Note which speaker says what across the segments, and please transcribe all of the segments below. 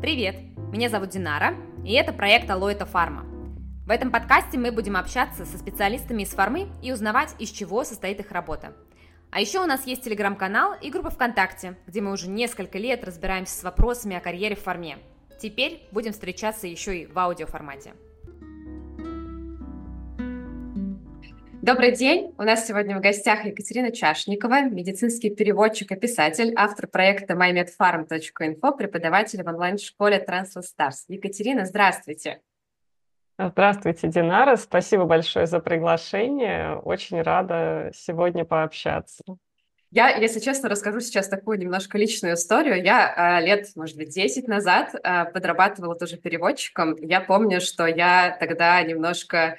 Speaker 1: Привет! Меня зовут Динара, и это проект Алоэта Фарма. В этом подкасте мы будем общаться со специалистами из фармы и узнавать, из чего состоит их работа. А еще у нас есть телеграм-канал и группа ВКонтакте, где мы уже несколько лет разбираемся с вопросами о карьере в фарме. Теперь будем встречаться еще и в аудиоформате. Добрый день! У нас сегодня в гостях Екатерина Чашникова, медицинский переводчик и писатель, автор проекта mymedfarm.info, преподаватель в онлайн-школе Translate Stars. Екатерина, здравствуйте!
Speaker 2: Здравствуйте, Динара. Спасибо большое за приглашение. Очень рада сегодня пообщаться.
Speaker 1: Я, если честно, расскажу сейчас такую немножко личную историю. Я э, лет, может быть, 10 назад э, подрабатывала тоже переводчиком. Я помню, что я тогда немножко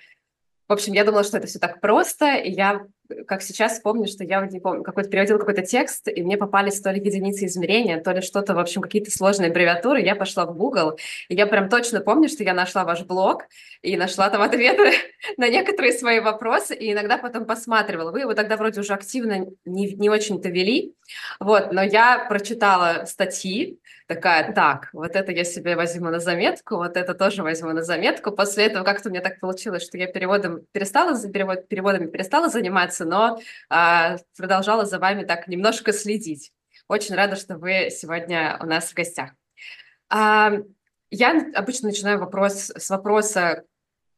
Speaker 1: в общем, я думала, что это все так просто, и я, как сейчас помню, что я не помню, какой-то переводила какой-то текст, и мне попались то ли единицы измерения, то ли что-то, в общем, какие-то сложные аббревиатуры. Я пошла в Google, и я прям точно помню, что я нашла ваш блог и нашла там ответы на некоторые свои вопросы, и иногда потом посматривала. Вы его тогда вроде уже активно не, не очень-то вели, вот, но я прочитала статьи, такая, так, вот это я себе возьму на заметку, вот это тоже возьму на заметку. После этого как-то у меня так получилось, что я переводом перестала, перевод, переводами перестала заниматься, но а, продолжала за вами так немножко следить. Очень рада, что вы сегодня у нас в гостях. А, я обычно начинаю вопрос с вопроса,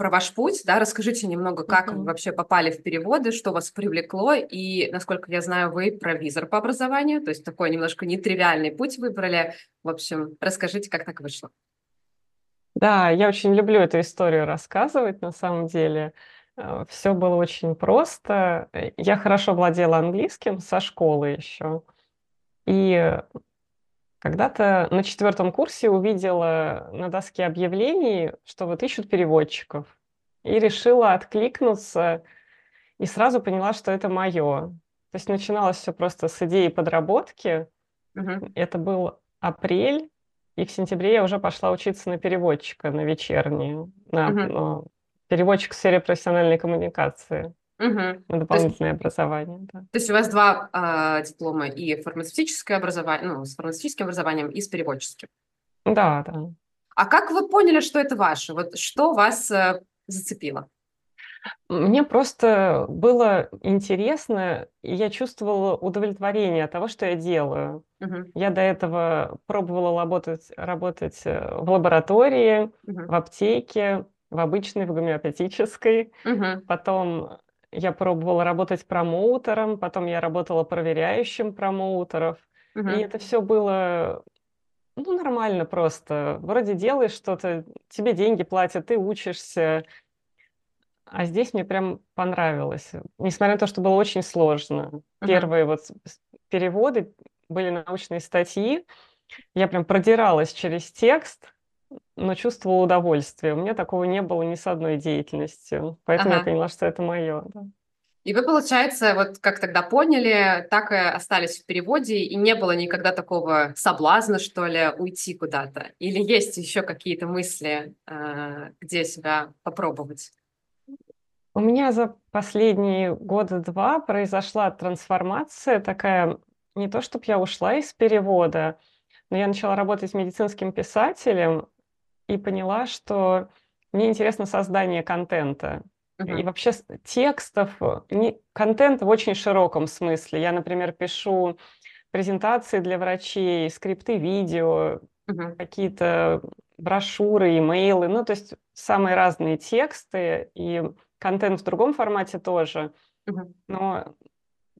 Speaker 1: про ваш путь, да, расскажите немного, как mm-hmm. вы вообще попали в переводы, что вас привлекло, и, насколько я знаю, вы провизор по образованию, то есть такой немножко нетривиальный путь выбрали. В общем, расскажите, как так вышло.
Speaker 2: Да, я очень люблю эту историю рассказывать, на самом деле. Э, Все было очень просто. Я хорошо владела английским со школы еще. И когда-то на четвертом курсе увидела на доске объявлений, что вот ищут переводчиков. И решила откликнуться, и сразу поняла, что это мое. То есть начиналось все просто с идеи подработки. Угу. Это был апрель, и в сентябре я уже пошла учиться на переводчика, на вечернюю, на, угу. на переводчик в сфере профессиональной коммуникации. Угу. На дополнительное есть, образование. Да.
Speaker 1: То есть у вас два э, диплома и фармацевтическое образование, ну, с фармацевтическим образованием и с переводческим.
Speaker 2: Да, да.
Speaker 1: А как вы поняли, что это ваше? Вот что вас э, зацепило?
Speaker 2: Мне просто было интересно, и я чувствовала удовлетворение от того, что я делаю. Uh-huh. Я до этого пробовала работать, работать э, в лаборатории, uh-huh. в аптеке, в обычной, в гомеопатической. Uh-huh. Потом я пробовала работать промоутером, потом я работала проверяющим промоутеров. Угу. И это все было ну, нормально просто. Вроде делаешь что-то, тебе деньги платят, ты учишься. А здесь мне прям понравилось. Несмотря на то, что было очень сложно. Угу. Первые вот переводы были научные статьи. Я прям продиралась через текст, но чувствовала удовольствие. У меня такого не было ни с одной деятельностью. Поэтому ага. я поняла, что это мое. Да.
Speaker 1: И вы, получается, вот как тогда поняли, так и остались в переводе, и не было никогда такого соблазна, что ли, уйти куда-то? Или есть еще какие-то мысли, э, где себя попробовать?
Speaker 2: У меня за последние года два произошла трансформация такая, не то чтобы я ушла из перевода, но я начала работать медицинским писателем и поняла, что мне интересно создание контента. Uh-huh. И вообще текстов, не, контент в очень широком смысле. Я, например, пишу презентации для врачей, скрипты видео, uh-huh. какие-то брошюры, имейлы, ну, то есть самые разные тексты и контент в другом формате тоже. Uh-huh. Но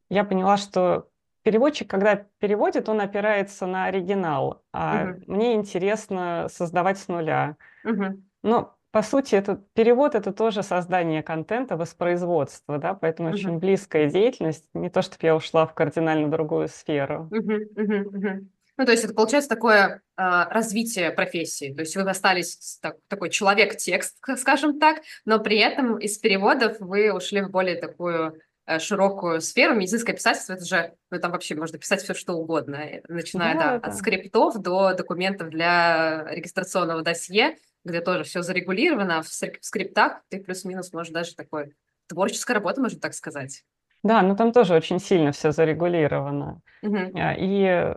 Speaker 2: я поняла, что переводчик, когда переводит, он опирается на оригинал, а uh-huh. мне интересно создавать с нуля. Uh-huh. Но по сути, этот перевод это тоже создание контента, воспроизводство, да, поэтому uh-huh. очень близкая деятельность, не то, чтобы я ушла в кардинально другую сферу.
Speaker 1: Uh-huh, uh-huh, uh-huh. Ну, то есть это получается такое э, развитие профессии. То есть вы остались так, такой человек-текст, скажем так, но при этом из переводов вы ушли в более такую широкую сферу. Медицинское писательство, это же, ну, там вообще можно писать все, что угодно, э, начиная да, да, от скриптов до документов для регистрационного досье где тоже все зарегулировано, в скриптах ты плюс-минус можешь даже такой творческая работа, можно так сказать.
Speaker 2: Да, ну там тоже очень сильно все зарегулировано. Угу. И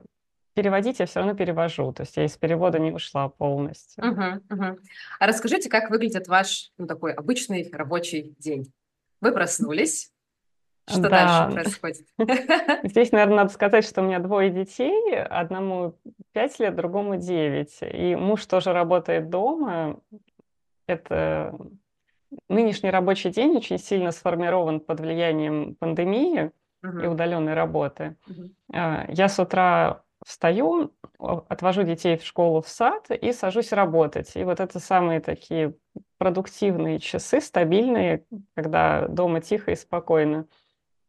Speaker 2: переводить я все равно перевожу, то есть я из перевода не ушла полностью.
Speaker 1: Мгм, мгм. А расскажите, как выглядит ваш, ну, такой обычный рабочий день? Вы проснулись, что дальше
Speaker 2: Да,
Speaker 1: происходит?
Speaker 2: здесь, наверное, надо сказать, что у меня двое детей, одному 5 лет, другому 9. И муж тоже работает дома. Это нынешний рабочий день очень сильно сформирован под влиянием пандемии и
Speaker 1: Мгм,
Speaker 2: удаленной работы. А, Я с утра встаю, отвожу детей в школу, в сад и сажусь работать. И вот это самые такие продуктивные часы, стабильные, когда дома тихо и спокойно.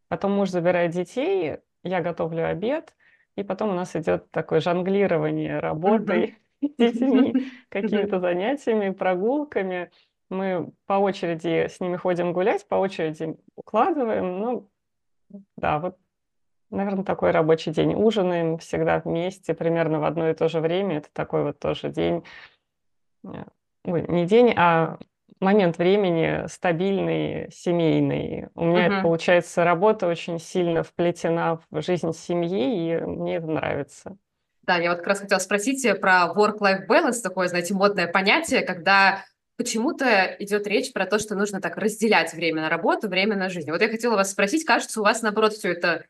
Speaker 2: Потом муж забирает детей, я готовлю обед, и потом у нас идет такое жонглирование работой, детьми,
Speaker 1: мгм,
Speaker 2: какими-то занятиями, прогулками. Мы по очереди с ними ходим гулять, по очереди укладываем. Ну, да, вот, наверное, такой рабочий день. Ужинаем всегда вместе, примерно в одно и то же время. Это такой вот тоже день, э, ой, не день, а момент времени стабильный, семейный. У меня это
Speaker 1: мгм.
Speaker 2: получается, работа очень сильно вплетена в жизнь семьи, и мне это нравится.
Speaker 1: Да, я вот как раз хотела спросить э, про work-life balance, такое, знаете, модное понятие, когда почему-то идет речь про то, что нужно так разделять время на работу, время на жизнь. Вот я хотела вас спросить, кажется, у вас, наоборот, все это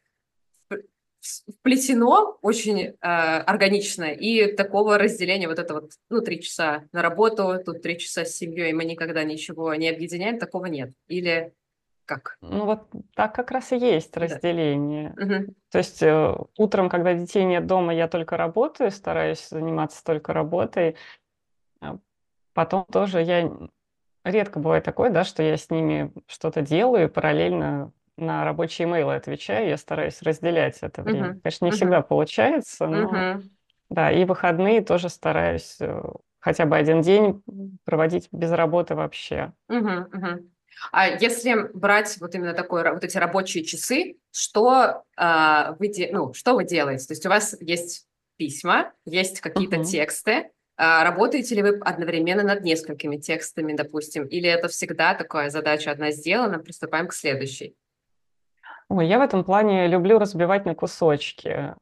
Speaker 1: вплетено очень э, органично, и такого разделения, вот это вот, ну, три часа на работу, тут три часа с семьей, мы никогда ничего не объединяем, такого нет. Или как?
Speaker 2: Ну вот так как раз и есть
Speaker 1: Да.
Speaker 2: разделение.
Speaker 1: Мгм.
Speaker 2: То есть э, утром, когда детей нет дома, я только работаю, стараюсь заниматься только работой. А Потом тоже я редко бывает такое, да, что я с ними что-то делаю и параллельно на рабочие имейлы отвечаю. Я стараюсь разделять это время.
Speaker 1: Мгм.
Speaker 2: Конечно, не
Speaker 1: Мгм.
Speaker 2: всегда получается, но
Speaker 1: Мгм.
Speaker 2: да, и выходные тоже стараюсь э, хотя бы один день проводить без работы вообще.
Speaker 1: Мгм, мгм. А если брать вот именно такой, вот эти рабочие часы, что, а, вы, де- ну, что вы делаете? То есть у вас есть письма, есть какие-то
Speaker 2: Мгм.
Speaker 1: тексты. А работаете ли вы одновременно над несколькими текстами, допустим? Или это всегда такая задача одна сделана, приступаем к следующей?
Speaker 2: Ой, я в этом плане люблю разбивать на кусочки.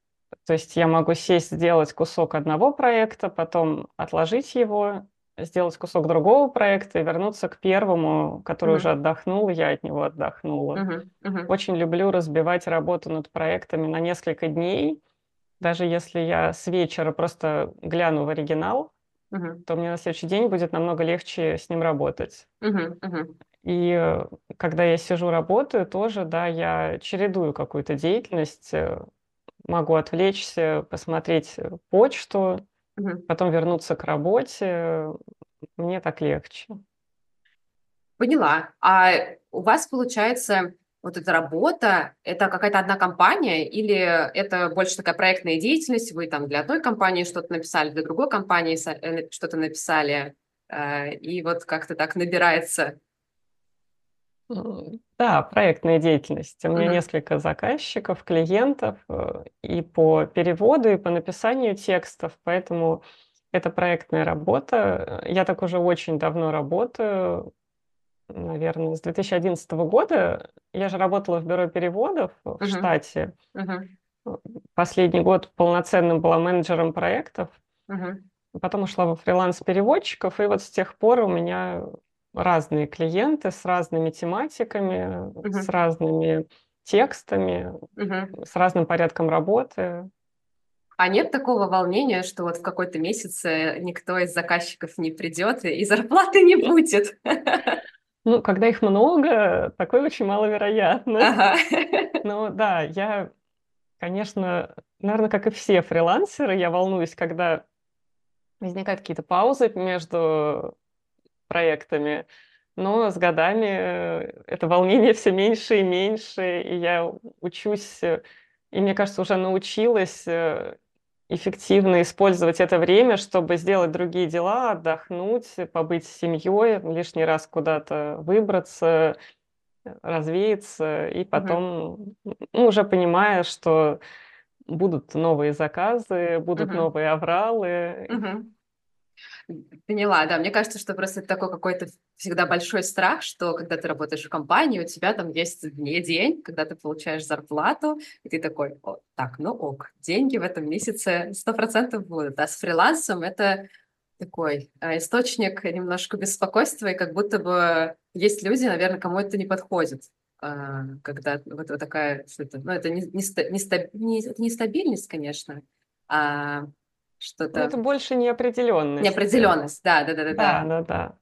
Speaker 2: То есть я могу сесть, сделать кусок одного проекта, потом отложить его, сделать кусок другого проекта и вернуться к первому, который уже
Speaker 1: Мгм,
Speaker 2: отдохнул, я от него отдохнула.
Speaker 1: мгм, мгм,
Speaker 2: Очень люблю разбивать работу над проектами на несколько дней. Даже если я с вечера просто гляну в оригинал,
Speaker 1: мгм,
Speaker 2: то мне на следующий день будет намного легче с ним работать.
Speaker 1: мгм, мгм,
Speaker 2: И когда я сижу, работаю, тоже, да, я чередую какую-то деятельность, э, могу отвлечься, посмотреть почту,
Speaker 1: мгм.
Speaker 2: потом вернуться к работе. Мне так легче.
Speaker 1: Поняла. А у вас, получается, вот эта работа, это какая-то одна компания или это больше такая проектная деятельность? Вы там для одной компании что-то написали, для другой компании э, что-то написали, э, и вот как-то так набирается.
Speaker 2: Да, проектная деятельность. У меня
Speaker 1: Мгм.
Speaker 2: несколько заказчиков, клиентов э, и по переводу, и по написанию текстов, поэтому это проектная работа. Э, Я так уже очень давно работаю, наверное, с 2011 года. Я же работала в бюро переводов в
Speaker 1: Мгм.
Speaker 2: штате. Э, Последний год полноценным была менеджером проектов.
Speaker 1: Мгм.
Speaker 2: Потом ушла во фриланс переводчиков, и вот с тех пор у меня разные клиенты с разными тематиками, с
Speaker 1: Мгм.
Speaker 2: разными текстами,
Speaker 1: Мгм.
Speaker 2: с разным порядком работы.
Speaker 1: А нет такого волнения, что вот в какой-то месяц никто из заказчиков не придет и зарплаты не будет?
Speaker 2: Ну, когда их много, такое очень маловероятно.
Speaker 1: Ага.
Speaker 2: Но да, я, конечно, наверное, как и все фрилансеры, я волнуюсь, когда возникают какие-то паузы между проектами. Но с годами э, это волнение все меньше и меньше, и я учусь, э, и мне кажется, уже научилась э, эффективно использовать это время, чтобы сделать другие дела, отдохнуть, побыть с семьей, лишний раз куда-то выбраться, развеяться, и потом, ну, уже понимая, что будут новые заказы, будут
Speaker 1: Мгм.
Speaker 2: новые авралы.
Speaker 1: Мгм. Поняла, да. Мне кажется, что просто это такой какой-то всегда большой страх, что когда ты работаешь в компании, у тебя там есть вне день, когда ты получаешь зарплату, и ты такой, О, так, ну ок, деньги в этом месяце сто процентов будут. А с фрилансом это такой э, источник немножко беспокойства, и как будто бы есть люди, наверное, кому это не подходит а, когда вот, вот такая, что это, ну, это не, не, не, не, это не стабильность, конечно, а что-то...
Speaker 2: Ну, это больше неопределенность.
Speaker 1: Неопределенность, да, да, да, да.
Speaker 2: Да, да, да.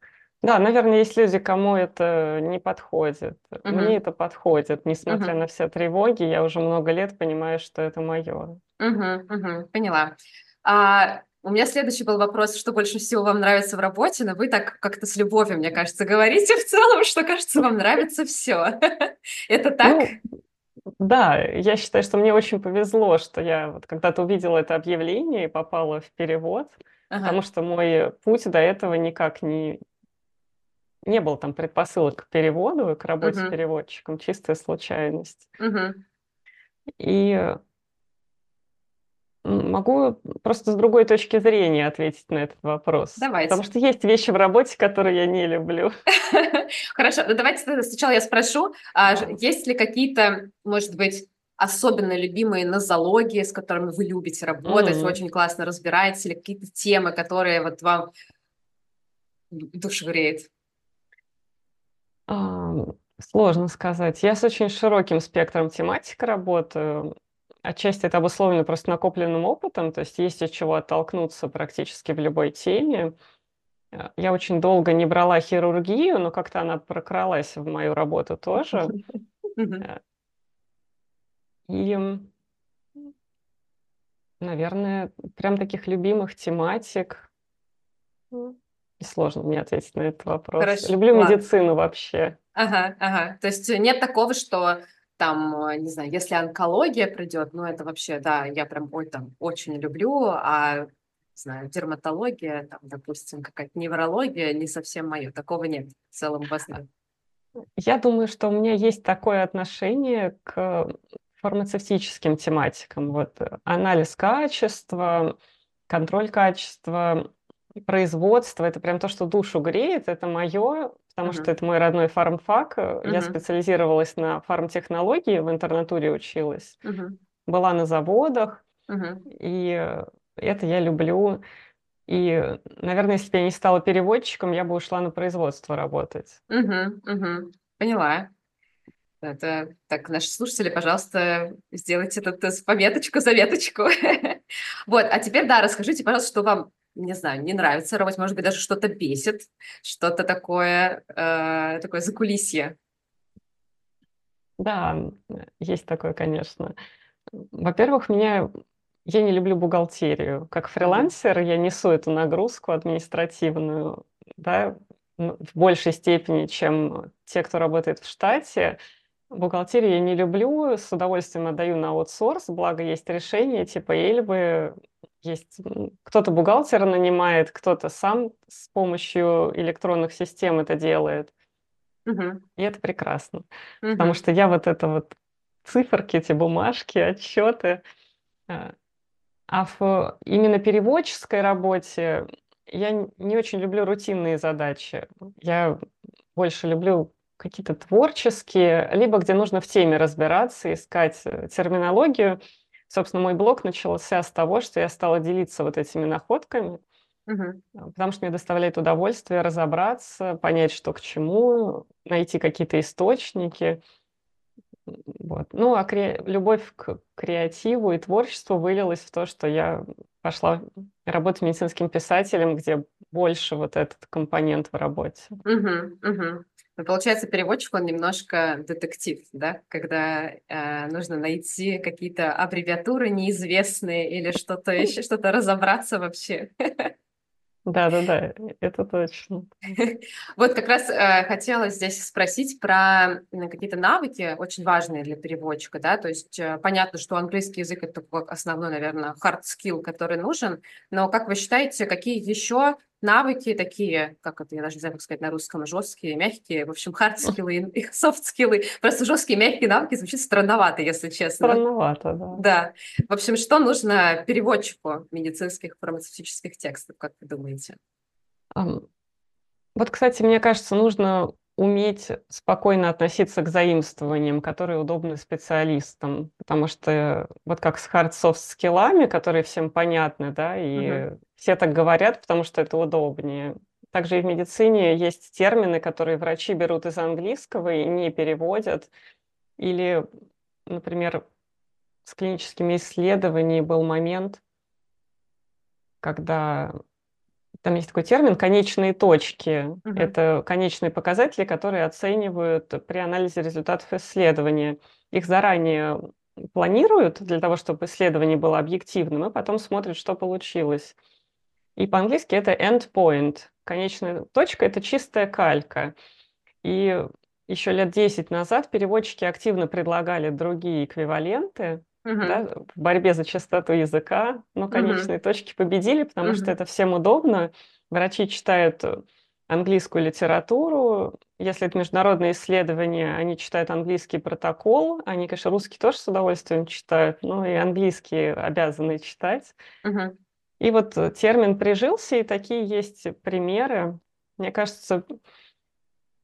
Speaker 2: Да, наверное, есть люди, кому это не подходит. Угу. Мне это подходит, несмотря угу. на все тревоги, я уже много лет понимаю, что это мое.
Speaker 1: Угу, угу, поняла. А, у меня следующий был вопрос, что больше всего вам нравится в работе, но вы так как-то с любовью, мне кажется, говорите в целом, что, кажется, вам нравится все. Это так?
Speaker 2: Ну, да, я считаю, что мне очень повезло, что я вот когда-то увидела это объявление и попала в перевод, ага. потому что мой путь до этого никак не не было там предпосылок к переводу, к работе uh-huh. переводчиком, чистая случайность. Uh-huh. И могу просто с другой точки зрения ответить на этот вопрос.
Speaker 1: Давайте.
Speaker 2: Потому что есть вещи в работе, которые я не люблю.
Speaker 1: Хорошо, ну давайте сначала я спрошу, а есть ли какие-то, может быть, особенно любимые нозологии, с которыми вы любите работать, очень классно разбираетесь, или какие-то темы, которые вот вам душу греет?
Speaker 2: Сложно сказать. Я с очень широким спектром тематик работаю. Отчасти это обусловлено просто накопленным опытом, то есть есть от чего оттолкнуться практически в любой теме. Э, я очень долго не брала хирургию, но как-то она прокралась в мою работу тоже. Э, и, наверное, прям таких любимых тематик. Сложно мне ответить на этот вопрос. Хорошо, Люблю ладно. медицину вообще.
Speaker 1: Ага, ага. То есть нет такого, что там, не знаю, если онкология придет, ну это вообще, да, я прям ой, там очень люблю, а не знаю, дерматология, там, допустим, какая-то неврология, не совсем мое. Такого нет в целом вас нет.
Speaker 2: Я думаю, что у меня есть такое отношение к фармацевтическим тематикам. Вот анализ качества, контроль качества, производство, это прям то, что душу греет, это мое, потому uh-huh. что это мой родной фармфак. Uh-huh. Я специализировалась на фармтехнологии, в интернатуре училась, uh-huh. была на заводах, uh-huh. и это я люблю. И, наверное, если бы я не стала переводчиком, я бы ушла на производство работать.
Speaker 1: Угу, угу. Поняла. Это так, наши слушатели, пожалуйста, сделайте этот пометочку, заветочку. вот, а теперь, да, расскажите, пожалуйста, что вам не знаю, не нравится работать, может быть, даже что-то бесит, что-то такое, э, такое закулисье.
Speaker 2: Да, есть такое, конечно. Во-первых, меня я не люблю бухгалтерию. Как фрилансер я несу эту нагрузку административную, да, в большей степени, чем те, кто работает в штате. Бухгалтерию я не люблю, с удовольствием отдаю на аутсорс, благо есть решение типа Эльбы, есть кто-то бухгалтера нанимает, кто-то сам с помощью электронных систем это делает. Угу. И это прекрасно. Угу. Потому что я вот это вот циферки, эти бумажки, отчеты. А, а в именно переводческой работе я не очень люблю рутинные задачи. Я больше люблю какие-то творческие, либо где нужно в теме разбираться, искать э, терминологию. Собственно, мой блог начался с того, что я стала делиться вот этими находками, угу. потому что мне доставляет удовольствие разобраться, понять, что к чему, найти какие-то источники. Вот. Ну, а кре... любовь к креативу и творчеству вылилась в то, что я пошла работать медицинским писателем, где больше вот этот компонент в работе.
Speaker 1: Угу, угу. Но получается, переводчик, он немножко детектив, да, когда э, нужно найти какие-то аббревиатуры неизвестные или что-то еще, что-то разобраться вообще.
Speaker 2: Да-да-да, это точно.
Speaker 1: Вот как раз э, хотела здесь спросить про какие-то навыки, очень важные для переводчика, да, то есть э, понятно, что английский язык это такой основной, наверное, hard skill, который нужен, но как вы считаете, какие еще навыки такие, как это, я даже не знаю, как сказать на русском, жесткие, мягкие, в общем, хард-скиллы и софт-скиллы. Просто жесткие, мягкие навыки звучит странновато, если честно.
Speaker 2: Странновато, да.
Speaker 1: Да. В общем, что нужно переводчику медицинских фармацевтических текстов, как вы думаете?
Speaker 2: Вот, кстати, мне кажется, нужно уметь спокойно относиться к заимствованиям, которые удобны специалистам, потому что вот как с hard-soft скиллами, которые всем понятны, да, и угу. все так говорят, потому что это удобнее. Также и в медицине есть термины, которые врачи берут из английского и не переводят. Или, например, с клиническими исследованиями был момент, когда там есть такой термин конечные точки. Угу. Это конечные показатели, которые оценивают при анализе результатов исследования. Их заранее планируют для того, чтобы исследование было объективным, и потом смотрят, что получилось. И по-английски это endpoint. Конечная точка — это чистая калька. И еще лет 10 назад переводчики активно предлагали другие эквиваленты, Мгм. да, в борьбе за чистоту языка, но Мгм. конечные точки победили, потому что это всем удобно. Врачи читают э, английскую литературу. Если это международное исследование, они читают английский протокол. Они, конечно, русский тоже с удовольствием читают, но и английский обязаны читать.
Speaker 1: Мгм.
Speaker 2: И вот э, термин прижился, и такие есть примеры. Мне кажется,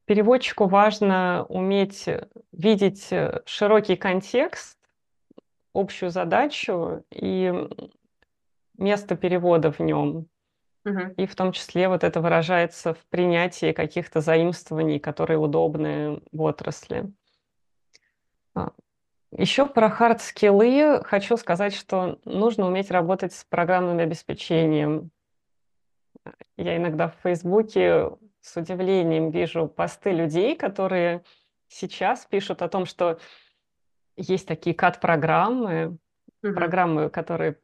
Speaker 2: переводчику важно уметь видеть э, широкий контекст, общую задачу и место перевода в нем.
Speaker 1: Угу.
Speaker 2: И в том числе вот это выражается в принятии каких-то заимствований, которые удобны в отрасли. А, Еще про хард-скиллы хочу сказать, что нужно уметь работать с программным обеспечением. Я иногда в Фейсбуке с удивлением вижу посты людей, которые сейчас пишут о том, что есть такие CAD-программы, угу. программы, которые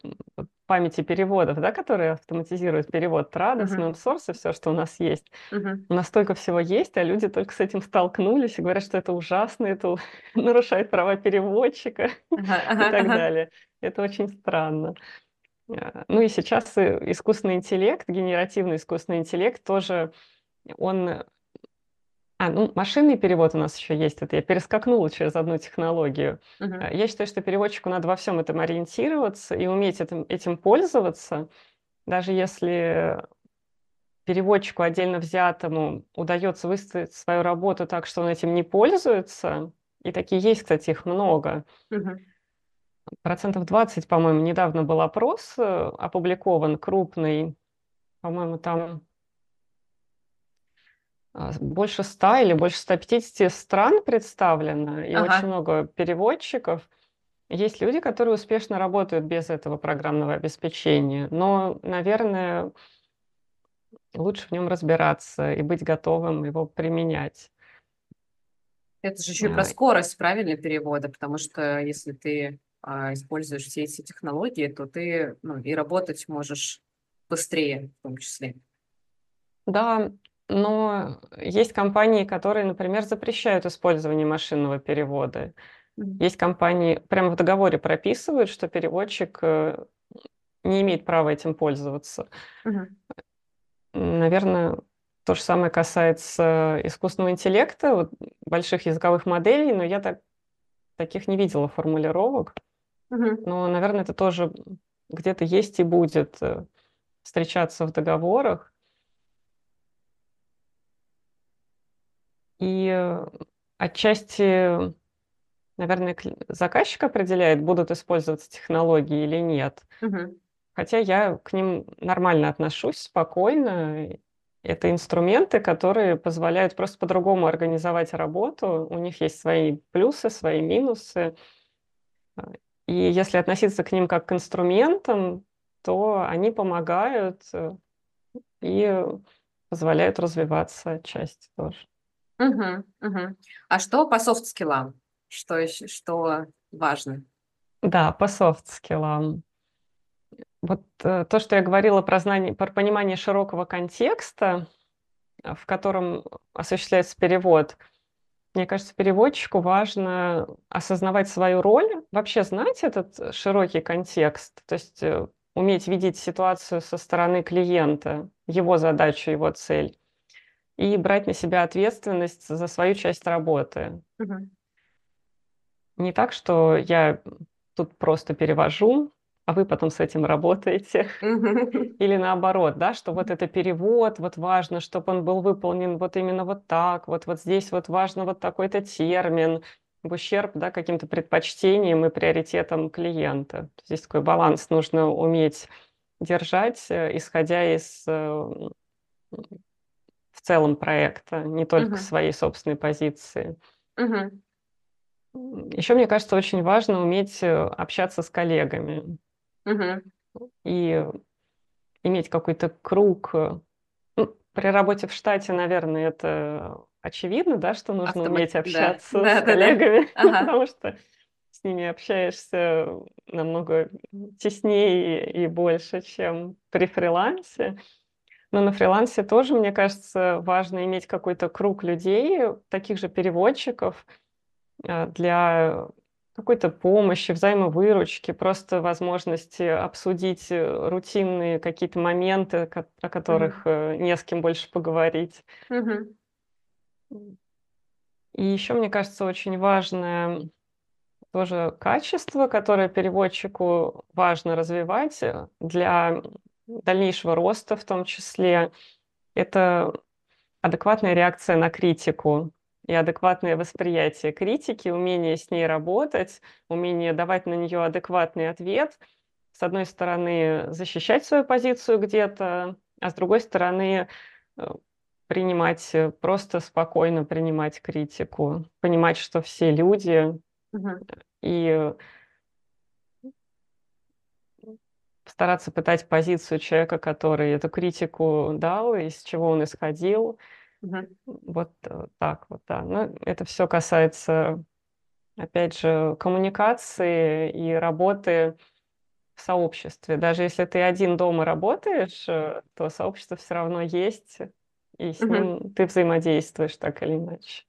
Speaker 2: памяти переводов, да, которые автоматизируют перевод TRADOS, uh-huh. NumSource и все, что у нас есть.
Speaker 1: Uh-huh.
Speaker 2: У нас столько всего есть, а люди только с этим столкнулись и говорят, что это ужасно, это нарушает права переводчика uh-huh. и так далее. Это очень странно. А, ну и сейчас искусственный интеллект, генеративный искусственный интеллект тоже, он а, ну, машинный перевод у нас еще есть. Это я перескакнула через одну технологию.
Speaker 1: Uh-huh.
Speaker 2: Я считаю, что переводчику надо во всем этом ориентироваться и уметь этим, этим пользоваться. Даже если переводчику отдельно взятому удается выставить свою работу так, что он этим не пользуется, и такие есть, кстати, их много.
Speaker 1: Uh-huh.
Speaker 2: Процентов 20, по-моему, недавно был опрос э, опубликован, крупный. По-моему, там больше 100 или больше 150 стран представлено, и
Speaker 1: Ага.
Speaker 2: очень много переводчиков. Есть люди, которые успешно работают без этого программного обеспечения, но, наверное, лучше в нем разбираться и быть готовым его применять.
Speaker 1: Это же еще и про а, скорость, правильно, перевода, потому что если ты а, используешь все эти технологии, то ты ну, и работать можешь быстрее в том числе.
Speaker 2: Да, но есть компании, которые, например, запрещают использование машинного перевода. Есть компании, прямо в договоре прописывают, что переводчик э, не имеет права этим пользоваться.
Speaker 1: Угу.
Speaker 2: Наверное, то же самое касается искусственного интеллекта, вот, больших языковых моделей, но я так, таких не видела формулировок.
Speaker 1: Угу.
Speaker 2: Но, наверное, это тоже где-то есть и будет э, встречаться в договорах. И э, отчасти, наверное, заказчик определяет, будут использоваться технологии или нет.
Speaker 1: Угу.
Speaker 2: Хотя я к ним нормально отношусь, спокойно. Это инструменты, которые позволяют просто по-другому организовать работу. У них есть свои плюсы, свои минусы. И если относиться к ним как к инструментам, то они помогают э, и позволяют развиваться отчасти тоже.
Speaker 1: Угу, угу. А что по софт-скиллам? Что, еще, что важно?
Speaker 2: Да, по софт-скиллам. Вот э, то, что я говорила про знание, про понимание широкого контекста, в котором осуществляется перевод, мне кажется, переводчику важно осознавать свою роль, вообще знать этот широкий контекст. То есть э, уметь видеть ситуацию со стороны клиента, его задачу, его цель, и брать на себя ответственность за свою часть работы.
Speaker 1: Мгм.
Speaker 2: Не так, что я тут просто перевожу, а вы потом с этим работаете. Или наоборот, да, что вот это перевод, вот важно, чтобы он был выполнен вот именно вот так, вот, вот здесь вот важно вот такой-то термин, в ущерб да, каким-то предпочтениям и приоритетам клиента. Здесь такой баланс нужно уметь держать, э, исходя из э, целом проекта, не только
Speaker 1: Мгм.
Speaker 2: своей собственной позиции.
Speaker 1: Мгм.
Speaker 2: Еще, мне кажется, очень важно уметь э, общаться с коллегами
Speaker 1: Мгм.
Speaker 2: и иметь какой-то круг. э, ну, при работе в штате, наверное, это очевидно, да, что нужно
Speaker 1: Автомат-
Speaker 2: уметь
Speaker 1: да.
Speaker 2: общаться
Speaker 1: Да,
Speaker 2: с
Speaker 1: да, да.
Speaker 2: коллегами,
Speaker 1: Ага.
Speaker 2: потому что с ними общаешься намного теснее и больше, чем при фрилансе. Но на фрилансе тоже, мне кажется, важно иметь какой-то круг людей, таких же переводчиков, а, для какой-то помощи, взаимовыручки, просто возможности обсудить э, рутинные какие-то моменты, о которых э, не с кем больше поговорить.
Speaker 1: Мгм.
Speaker 2: И еще, мне кажется, очень важное тоже качество, которое переводчику важно развивать э, для дальнейшего роста в том числе, это адекватная реакция на критику и адекватное восприятие критики, умение с ней работать, умение давать на нее адекватный ответ. С одной стороны, защищать свою позицию где-то, а с другой стороны, э, принимать, э, просто спокойно принимать критику, понимать, что все люди,
Speaker 1: Мгм.
Speaker 2: и стараться пытать позицию человека, который эту критику дал, из чего он исходил.
Speaker 1: Мгм.
Speaker 2: Вот э, так вот, да. Ну, это все касается, опять же, коммуникации и работы в сообществе. Даже если ты один дома работаешь, э, то сообщество все равно есть, и с ним ты взаимодействуешь так или иначе.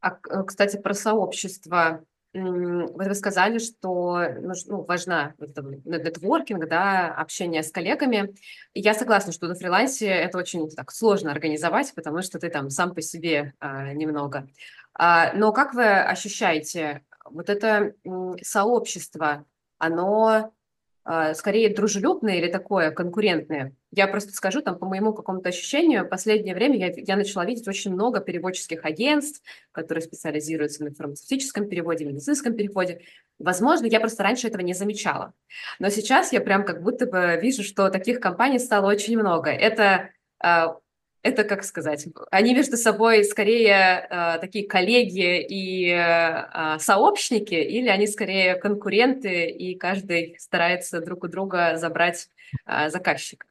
Speaker 1: А, э, кстати, про сообщество. Вот вы сказали, что ну, важна нетворкинг, да, общение с коллегами. И я согласна, что на фрилансе это очень так сложно организовать, потому что ты там сам по себе а, немного. А, но как вы ощущаете вот это сообщество? Оно а, скорее дружелюбное или такое конкурентное? Я просто скажу, там, по моему какому-то ощущению, последнее время я, я начала видеть очень много переводческих агентств, которые специализируются на фармацевтическом переводе, медицинском переводе. Возможно, я просто раньше этого не замечала. Но сейчас я прям как будто бы вижу, что таких компаний стало очень много. Это, а, это как сказать, они между собой скорее а, такие коллеги и а, сообщники, или они скорее конкуренты, и каждый старается друг у друга забрать заказчика.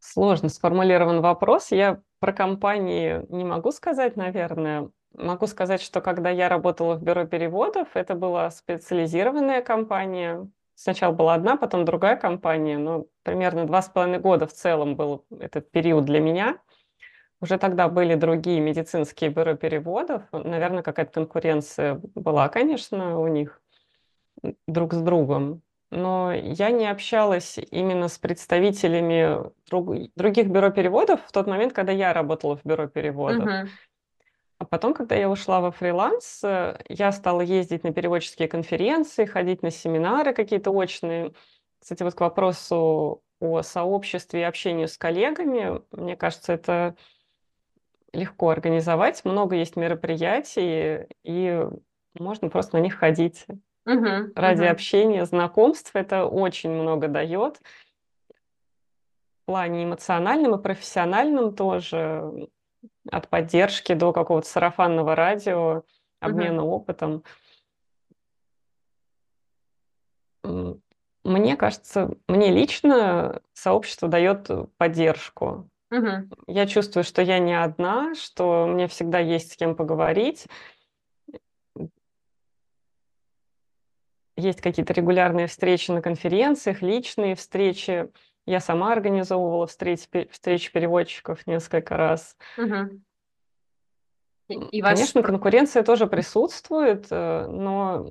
Speaker 2: Сложно сформулирован вопрос. Я про компании не могу сказать, наверное. Могу сказать, что когда я работала в бюро переводов, это была специализированная компания. Сначала была одна, потом другая компания, но примерно два с половиной года в целом был этот период для меня. Уже тогда были другие медицинские бюро переводов. Наверное, какая-то конкуренция была, конечно, у них друг с другом. Но я не общалась именно с представителями друг- других бюро переводов в тот момент, когда я работала в бюро переводов.
Speaker 1: Мгм.
Speaker 2: А потом, когда я ушла во фриланс, э, я стала ездить на переводческие конференции, ходить на семинары какие-то очные. Кстати, вот к вопросу о сообществе и общении с коллегами, мне кажется, это легко организовать. Много есть мероприятий, и можно просто на них ходить.
Speaker 1: Мгм.
Speaker 2: Ради
Speaker 1: Мгм.
Speaker 2: общения, знакомств это очень много дает. В плане эмоциональном и профессиональном тоже. От поддержки до какого-то сарафанного радио, обмена опытом. М, Мне кажется, мне лично сообщество дает поддержку.
Speaker 1: Мгм.
Speaker 2: Я чувствую, что я не одна, что мне всегда есть с кем поговорить. Есть какие-то регулярные встречи на конференциях, личные встречи. Я сама организовывала встречи, встречи переводчиков несколько раз.
Speaker 1: Мгм. И, ваш
Speaker 2: Конечно, конкуренция тоже присутствует, э, но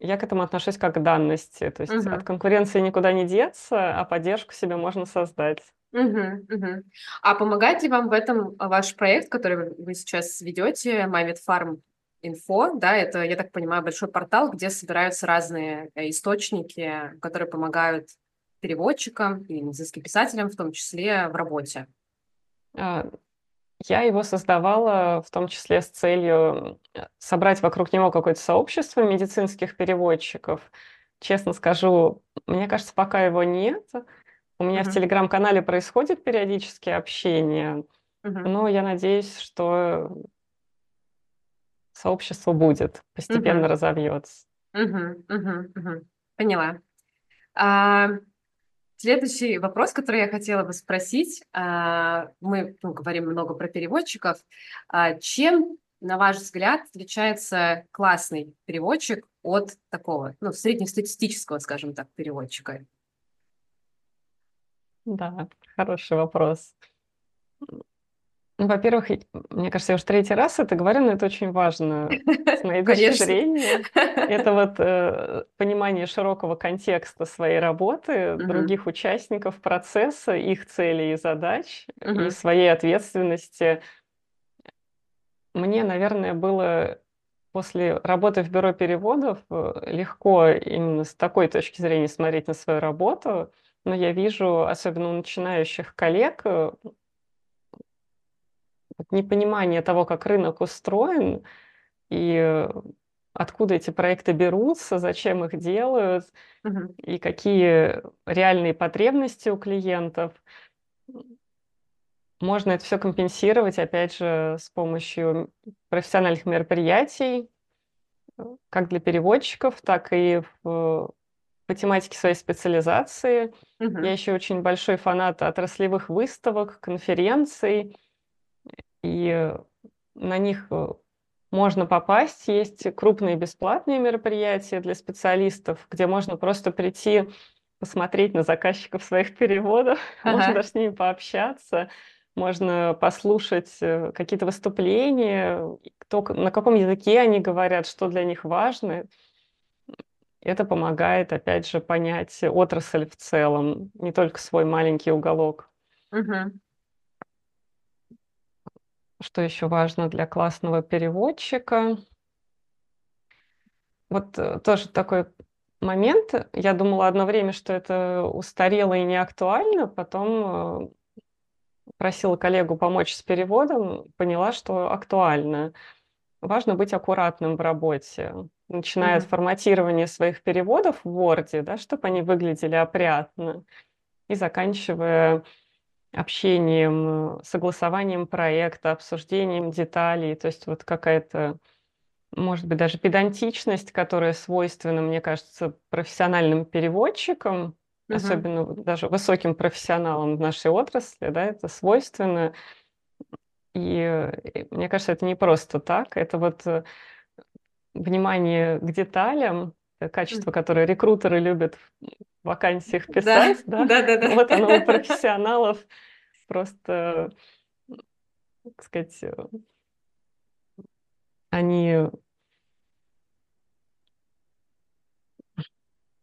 Speaker 2: я к этому отношусь как к данности. То есть
Speaker 1: Мгм.
Speaker 2: от конкуренции никуда не деться, а поддержку себе можно создать.
Speaker 1: Мгм, мгм. А помогает ли вам в этом ваш проект, который вы сейчас ведете, MyVetFarm Info, да, это, я так понимаю, большой портал, где собираются разные э, источники, которые помогают переводчикам и медицинским писателям, в том числе в работе.
Speaker 2: А, Я его создавала в том числе с целью э, собрать вокруг него какое-то сообщество медицинских переводчиков. Честно скажу, мне кажется, пока его нет. У меня в
Speaker 1: Мгм.
Speaker 2: телеграм-канале происходит периодически общение,
Speaker 1: Мгм.
Speaker 2: но я надеюсь, что сообщество будет, постепенно
Speaker 1: Мгм.
Speaker 2: разовьется.
Speaker 1: Мгм. Мгм. Мгм. Поняла. А, следующий вопрос, который я хотела бы спросить. А, мы ну, говорим много про переводчиков. А, чем, на ваш взгляд, отличается классный переводчик от такого, ну, среднестатистического, скажем так, переводчика?
Speaker 2: Да, хороший вопрос. Ну, во-первых, и- мне кажется, я уже третий раз это говорю, но это очень важно с моей точки зрения. Это вот э, понимание широкого контекста своей работы,
Speaker 1: Мгм.
Speaker 2: других участников процесса, их целей и задач, и
Speaker 1: Мгм.
Speaker 2: своей ответственности. Мне, наверное, было после работы в бюро переводов э, легко именно с такой точки зрения смотреть на свою работу, но я вижу, особенно у начинающих коллег, э, непонимание того, как рынок устроен и э, откуда эти проекты берутся, зачем их делают
Speaker 1: Мгм.
Speaker 2: и какие реальные потребности у клиентов. Можно это все компенсировать, опять же, с помощью профессиональных мероприятий, э, как для переводчиков, так и в, по тематике своей специализации. Я
Speaker 1: Мгм.
Speaker 2: еще очень большой фанат отраслевых выставок, конференций, и на них э, можно попасть. Есть крупные бесплатные мероприятия для специалистов, где можно просто прийти, посмотреть на заказчиков своих переводов, можно
Speaker 1: Ага.
Speaker 2: даже с ними пообщаться, можно послушать э, какие-то выступления, кто, на каком языке они говорят, что для них важно. Это помогает, опять же, понять отрасль в целом, не только свой маленький уголок.
Speaker 1: Мгм.
Speaker 2: Что еще важно для классного переводчика? Вот э, тоже такой момент. Я думала одно время, что это устарело и не актуально, потом э, просила коллегу помочь с переводом, поняла, что актуально. Важно быть аккуратным в работе, начиная от
Speaker 1: Мгм.
Speaker 2: форматирования своих переводов в Word, да, чтобы они выглядели опрятно, и заканчивая общением, э, согласованием проекта, обсуждением деталей. То есть вот какая-то, может быть, даже педантичность, которая свойственна, мне кажется, профессиональным переводчикам,
Speaker 1: Мгм.
Speaker 2: особенно даже высоким профессионалам в нашей отрасли, да, это свойственно. И э, мне кажется, это не просто так. Это вот э, внимание к деталям, качество,
Speaker 1: М.
Speaker 2: которое рекрутеры любят в вакансиях
Speaker 1: Да,
Speaker 2: писать, да,
Speaker 1: да-да-да.
Speaker 2: вот оно у профессионалов просто, так сказать, э, они...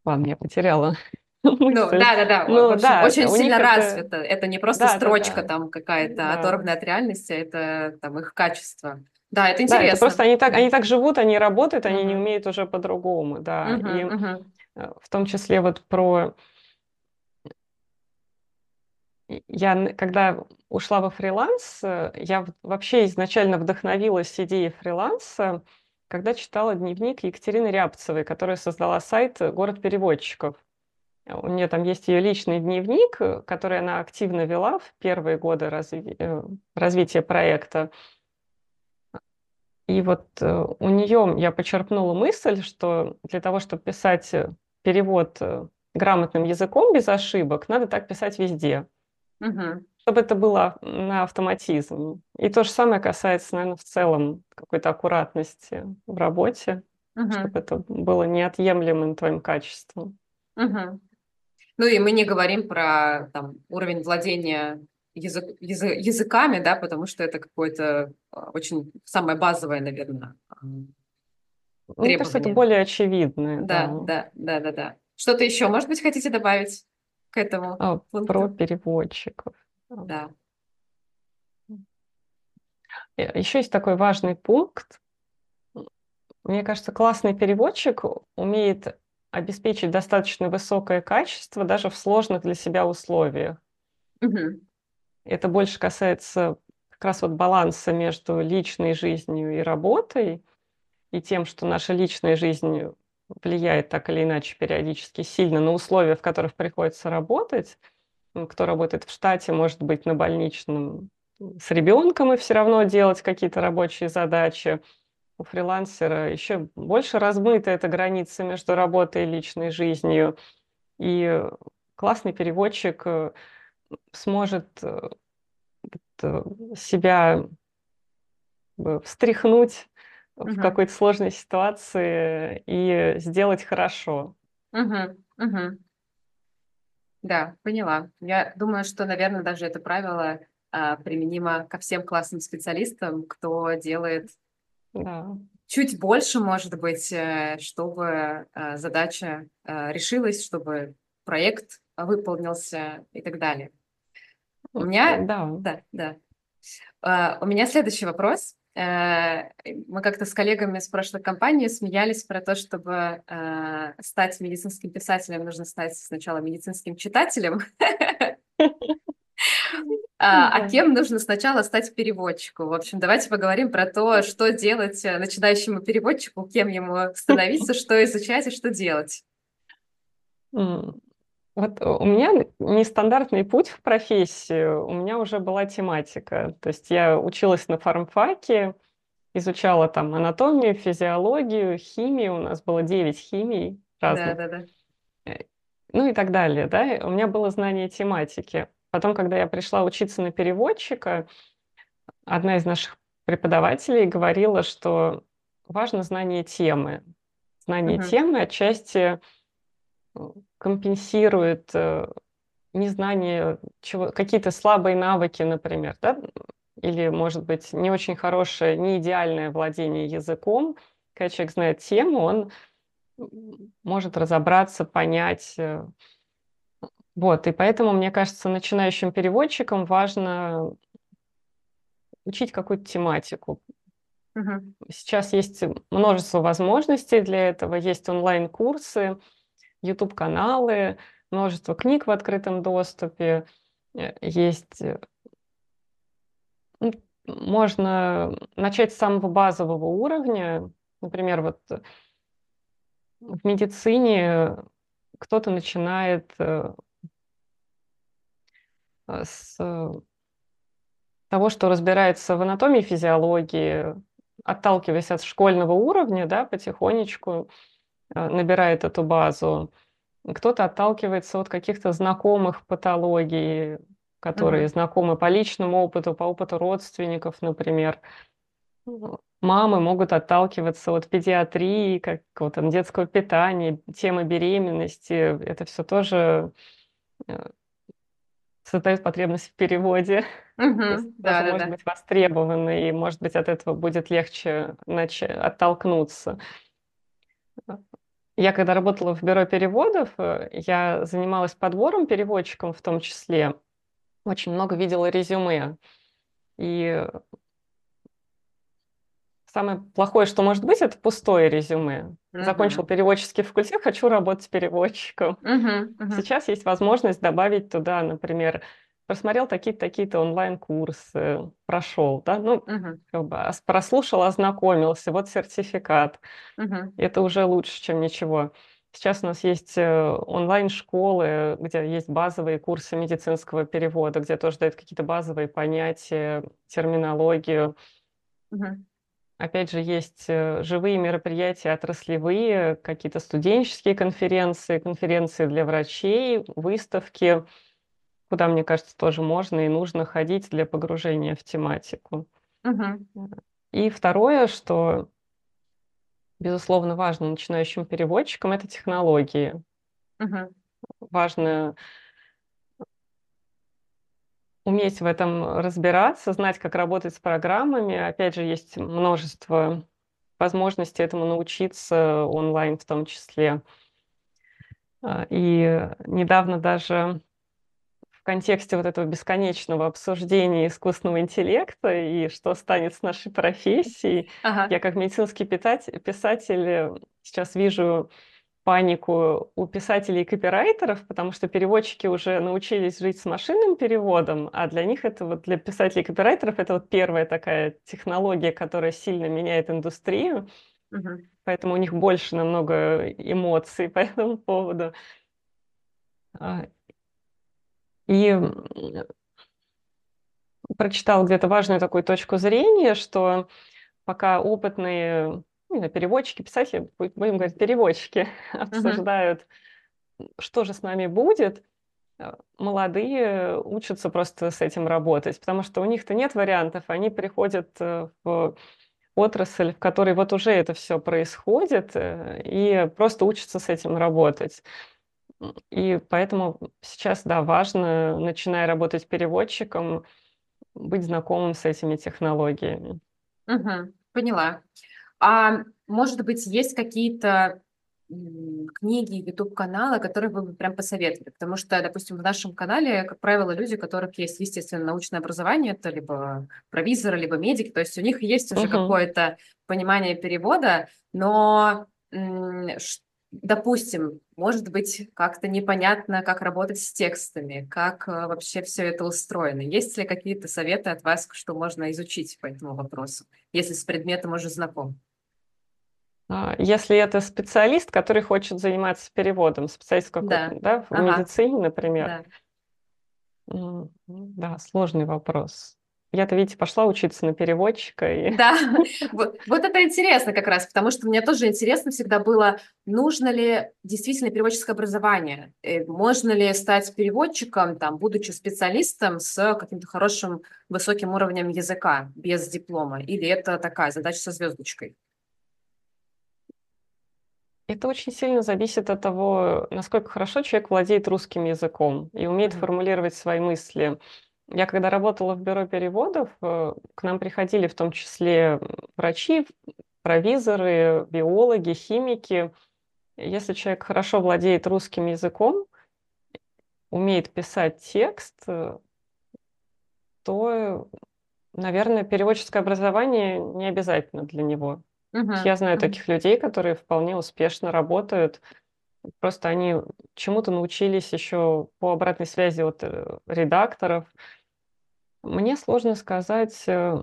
Speaker 2: Ладно, я потеряла
Speaker 1: Ну,
Speaker 2: мысль.
Speaker 1: да-да-да, в
Speaker 2: Ну
Speaker 1: общем,
Speaker 2: да,
Speaker 1: очень сильно
Speaker 2: это...
Speaker 1: развито. Это не просто строчка
Speaker 2: Да-да-да,
Speaker 1: там какая-то
Speaker 2: да.
Speaker 1: оторванная от реальности, это там их качество. Да, это
Speaker 2: Да, это просто
Speaker 1: интересно.
Speaker 2: они так, они так живут, они работают, они не
Speaker 1: Мгм.
Speaker 2: умеют уже по-другому, да.
Speaker 1: Мгм.
Speaker 2: И э, в том числе вот про И Я, когда ушла во фриланс, э, я вообще изначально вдохновилась идеей фриланса, когда читала дневник Екатерины Рябцевой, которая создала сайт э, «Город переводчиков». Э, У нее там есть ее личный дневник, э, который она активно вела в первые годы разви- э, развития проекта. И вот э, у нее я почерпнула мысль, что для того, чтобы писать э, перевод э, грамотным языком без ошибок, надо так писать везде
Speaker 1: Мгм.
Speaker 2: чтобы это было на автоматизм. И то же самое касается, наверное, в целом какой-то аккуратности в работе,
Speaker 1: Мгм.
Speaker 2: чтобы это было неотъемлемым твоим качеством.
Speaker 1: Мгм. Ну и мы не говорим про там, уровень владения язык- язы- языками, да, потому что это какое-то а, очень самое базовое, наверное,
Speaker 2: кажется, это
Speaker 1: требования.
Speaker 2: более очевидное,
Speaker 1: Да,
Speaker 2: да.
Speaker 1: да, да, да, да. Что-то еще, может быть, хотите добавить к этому
Speaker 2: А, Про
Speaker 1: пункту?
Speaker 2: переводчиков.
Speaker 1: Да.
Speaker 2: Еще есть такой важный пункт. Мне кажется, классный переводчик умеет обеспечить достаточно высокое качество даже в сложных для себя условиях.
Speaker 1: Мгм.
Speaker 2: Это больше касается как раз вот баланса между личной жизнью и работой, и тем, что наша личная жизнь влияет так или иначе периодически сильно на условия, в которых приходится работать. Кто работает в штате, может быть на больничном с ребенком и все равно делать какие-то рабочие задачи. У фрилансера еще больше размыта эта граница между работой и личной жизнью. И классный переводчик э, сможет э, э, себя э, встряхнуть в
Speaker 1: Мгм.
Speaker 2: какой-то сложной ситуации и сделать хорошо.
Speaker 1: Мгм. Мгм. Да, поняла. Я думаю, что, наверное, даже это правило а, применимо ко всем классным специалистам, кто делает
Speaker 2: Да.
Speaker 1: чуть больше, может быть, чтобы задача решилась, чтобы проект выполнился и так далее. У меня,
Speaker 2: Да.
Speaker 1: да, да. А, У меня следующий вопрос. Э, Мы как-то с коллегами с прошлой компании смеялись про то, чтобы э, стать медицинским писателем, нужно стать сначала медицинским читателем, а а кем нужно сначала стать переводчиком. В общем, давайте поговорим про то, что делать э, начинающему переводчику, кем ему становиться, что изучать и что делать.
Speaker 2: Вот э, у меня нестандартный путь в профессию, у меня уже была тематика. То есть я училась на фармфаке, изучала там анатомию, физиологию, химию, у нас было 9 химий
Speaker 1: Да,
Speaker 2: разных,
Speaker 1: да, да.
Speaker 2: э, ну и так далее, да. У меня было знание тематики. Потом, когда я пришла учиться на переводчика, одна из наших преподавателей говорила, что важно знание темы. Знание
Speaker 1: Мгм.
Speaker 2: темы отчасти э, компенсирует э, незнание чего, какие-то слабые навыки, например, да, или, может быть, не очень хорошее, не идеальное владение языком. Когда человек знает тему, он может разобраться, понять. э, Вот, и поэтому, мне кажется, начинающим переводчикам важно учить какую-то тематику.
Speaker 1: Мгм.
Speaker 2: Сейчас есть множество возможностей для этого. Есть онлайн-курсы, YouTube-каналы, множество книг в открытом доступе. Э, Есть... э, Можно начать с самого базового уровня. Например, вот э, в медицине кто-то начинает с того, что разбирается в анатомии, физиологии, отталкиваясь от школьного уровня, да, потихонечку набирает эту базу. Кто-то отталкивается от каких-то знакомых патологий, которые
Speaker 1: Мгм.
Speaker 2: знакомы по личному опыту, по опыту родственников, например. Ну, Мамы могут отталкиваться от педиатрии, какого-то там детского питания, темы беременности. Это все тоже э, создает потребность в переводе. Есть
Speaker 1: Мгм. Да, да,
Speaker 2: может
Speaker 1: да.
Speaker 2: быть востребовано, и, может быть, от этого будет легче начать оттолкнуться. Я когда работала в бюро переводов, э, я занималась подбором переводчиком в том числе. Очень много видела резюме. И самое плохое, что может быть, это пустое резюме. Закончил
Speaker 1: Мгм.
Speaker 2: переводческий факультет, хочу работать переводчиком.
Speaker 1: Мгм. Мгм.
Speaker 2: Сейчас есть возможность добавить туда, например, просмотрел такие-то такие-то онлайн-курсы, прошел, да, ну,
Speaker 1: Мгм.
Speaker 2: как бы ос- прослушал, ознакомился, вот сертификат.
Speaker 1: Мгм.
Speaker 2: Это уже лучше, чем ничего. Сейчас у нас есть э, онлайн-школы, где есть базовые курсы медицинского перевода, где тоже дают какие-то базовые понятия, терминологию.
Speaker 1: Мгм.
Speaker 2: Опять же, есть э, живые мероприятия отраслевые, какие-то студенческие конференции, конференции для врачей, выставки, куда, мне кажется, тоже можно и нужно ходить для погружения в тематику.
Speaker 1: Мгм.
Speaker 2: И второе, что, безусловно, важно начинающим переводчикам, это технологии.
Speaker 1: Мгм.
Speaker 2: Важно уметь в этом разбираться, знать, как работать с программами. Опять же, есть множество возможности этому научиться онлайн в том числе. А, и недавно даже контексте вот этого бесконечного обсуждения искусственного интеллекта и что станет с нашей профессией, ага. я как медицинский писатель сейчас вижу панику у писателей и копирайтеров, потому что переводчики уже научились жить с машинным переводом, а для них это вот для писателей и копирайтеров это вот первая такая технология, которая сильно меняет индустрию. Угу. Поэтому у них больше намного эмоций по этому поводу. И прочитал где-то важную такую точку зрения, что пока опытные не знаю, переводчики, писатели, будем говорить, переводчики обсуждают, что же с нами будет, э, молодые учатся просто с этим работать, потому что у них-то нет вариантов, они приходят э, в отрасль, в которой вот уже это все происходит, э, и просто учатся с этим работать. И поэтому сейчас, да, важно, начиная работать переводчиком, быть знакомым с этими технологиями.
Speaker 1: Угу, поняла. А может быть, есть какие-то книги, YouTube-каналы, которые вы бы прям посоветовали? Потому что, допустим, в нашем канале, как правило, люди, у которых есть, естественно, научное образование, это либо провизоры, либо медики, то есть у них есть уже uh-huh. какое-то понимание перевода, но допустим, может быть, как-то непонятно, как работать с текстами, как э, вообще все это устроено. Есть ли какие-то советы от вас, что можно изучить по этому вопросу, если с предметом уже знаком?
Speaker 2: А, если это специалист, который хочет заниматься переводом, специалист какой-то, да, да в ага. медицине, например. Да. да, сложный вопрос. Я-то, видите, пошла учиться на переводчика. И...
Speaker 1: Да, вот, вот это интересно как раз, потому что мне тоже интересно всегда было, нужно ли действительно переводческое образование, э, можно ли стать переводчиком, там, будучи специалистом с каким-то хорошим высоким уровнем языка без диплома, или это такая задача со звездочкой?
Speaker 2: Это очень сильно зависит от того, насколько хорошо человек владеет русским языком и умеет mm-hmm. формулировать свои мысли. Я когда работала в бюро переводов, э, к нам приходили в том числе врачи, провизоры, биологи, химики. Если человек хорошо владеет русским языком, умеет писать текст, э, то, наверное, переводческое образование не обязательно для него. Угу. Я знаю таких людей, которые вполне успешно работают. Просто они чему-то научились еще по обратной связи от э, редакторов. Мне сложно сказать, э,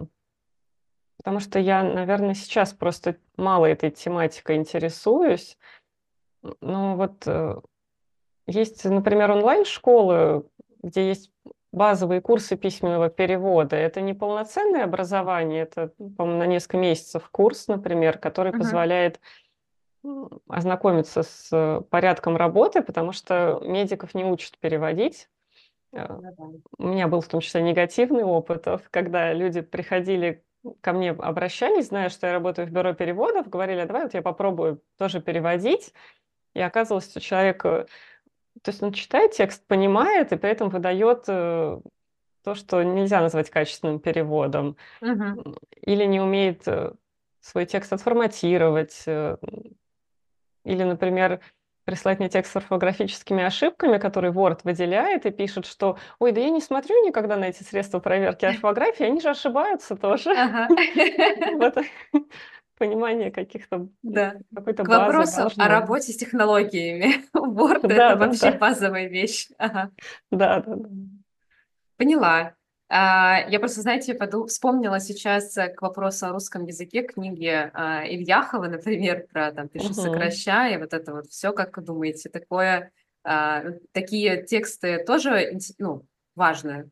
Speaker 2: потому что я, наверное, сейчас просто мало этой тематикой интересуюсь. Но вот э, есть, например, онлайн-школы, где есть базовые курсы письменного перевода. Это не полноценное образование, это, по-моему, на несколько месяцев курс, например, который uh-huh. позволяет ознакомиться с порядком работы, потому что медиков не учат переводить. Uh-huh. У меня был в том числе негативный опыт, когда люди приходили ко мне, обращались, зная, что я работаю в бюро переводов, говорили, а давай вот я попробую тоже переводить. И оказывалось, что человек э, то есть он читает текст, понимает и при этом выдает э, то, что нельзя назвать качественным переводом. Угу. Или не умеет э, свой текст отформатировать. Или, например, прислать мне текст с орфографическими ошибками, который Word выделяет и пишет, что «Ой, да я не смотрю никогда на эти средства проверки орфографии, они же ошибаются тоже». Понимание каких-то
Speaker 1: какой-то К вопросу о работе с технологиями. Word это вообще базовая вещь.
Speaker 2: Да, да.
Speaker 1: Поняла. А, я просто, знаете, вспомнила сейчас к вопросу о русском языке книги а, Ильяхова, например, про там «Пиши, угу. сокращай», вот это вот все, как вы думаете, такое, а, такие тексты тоже ну, важно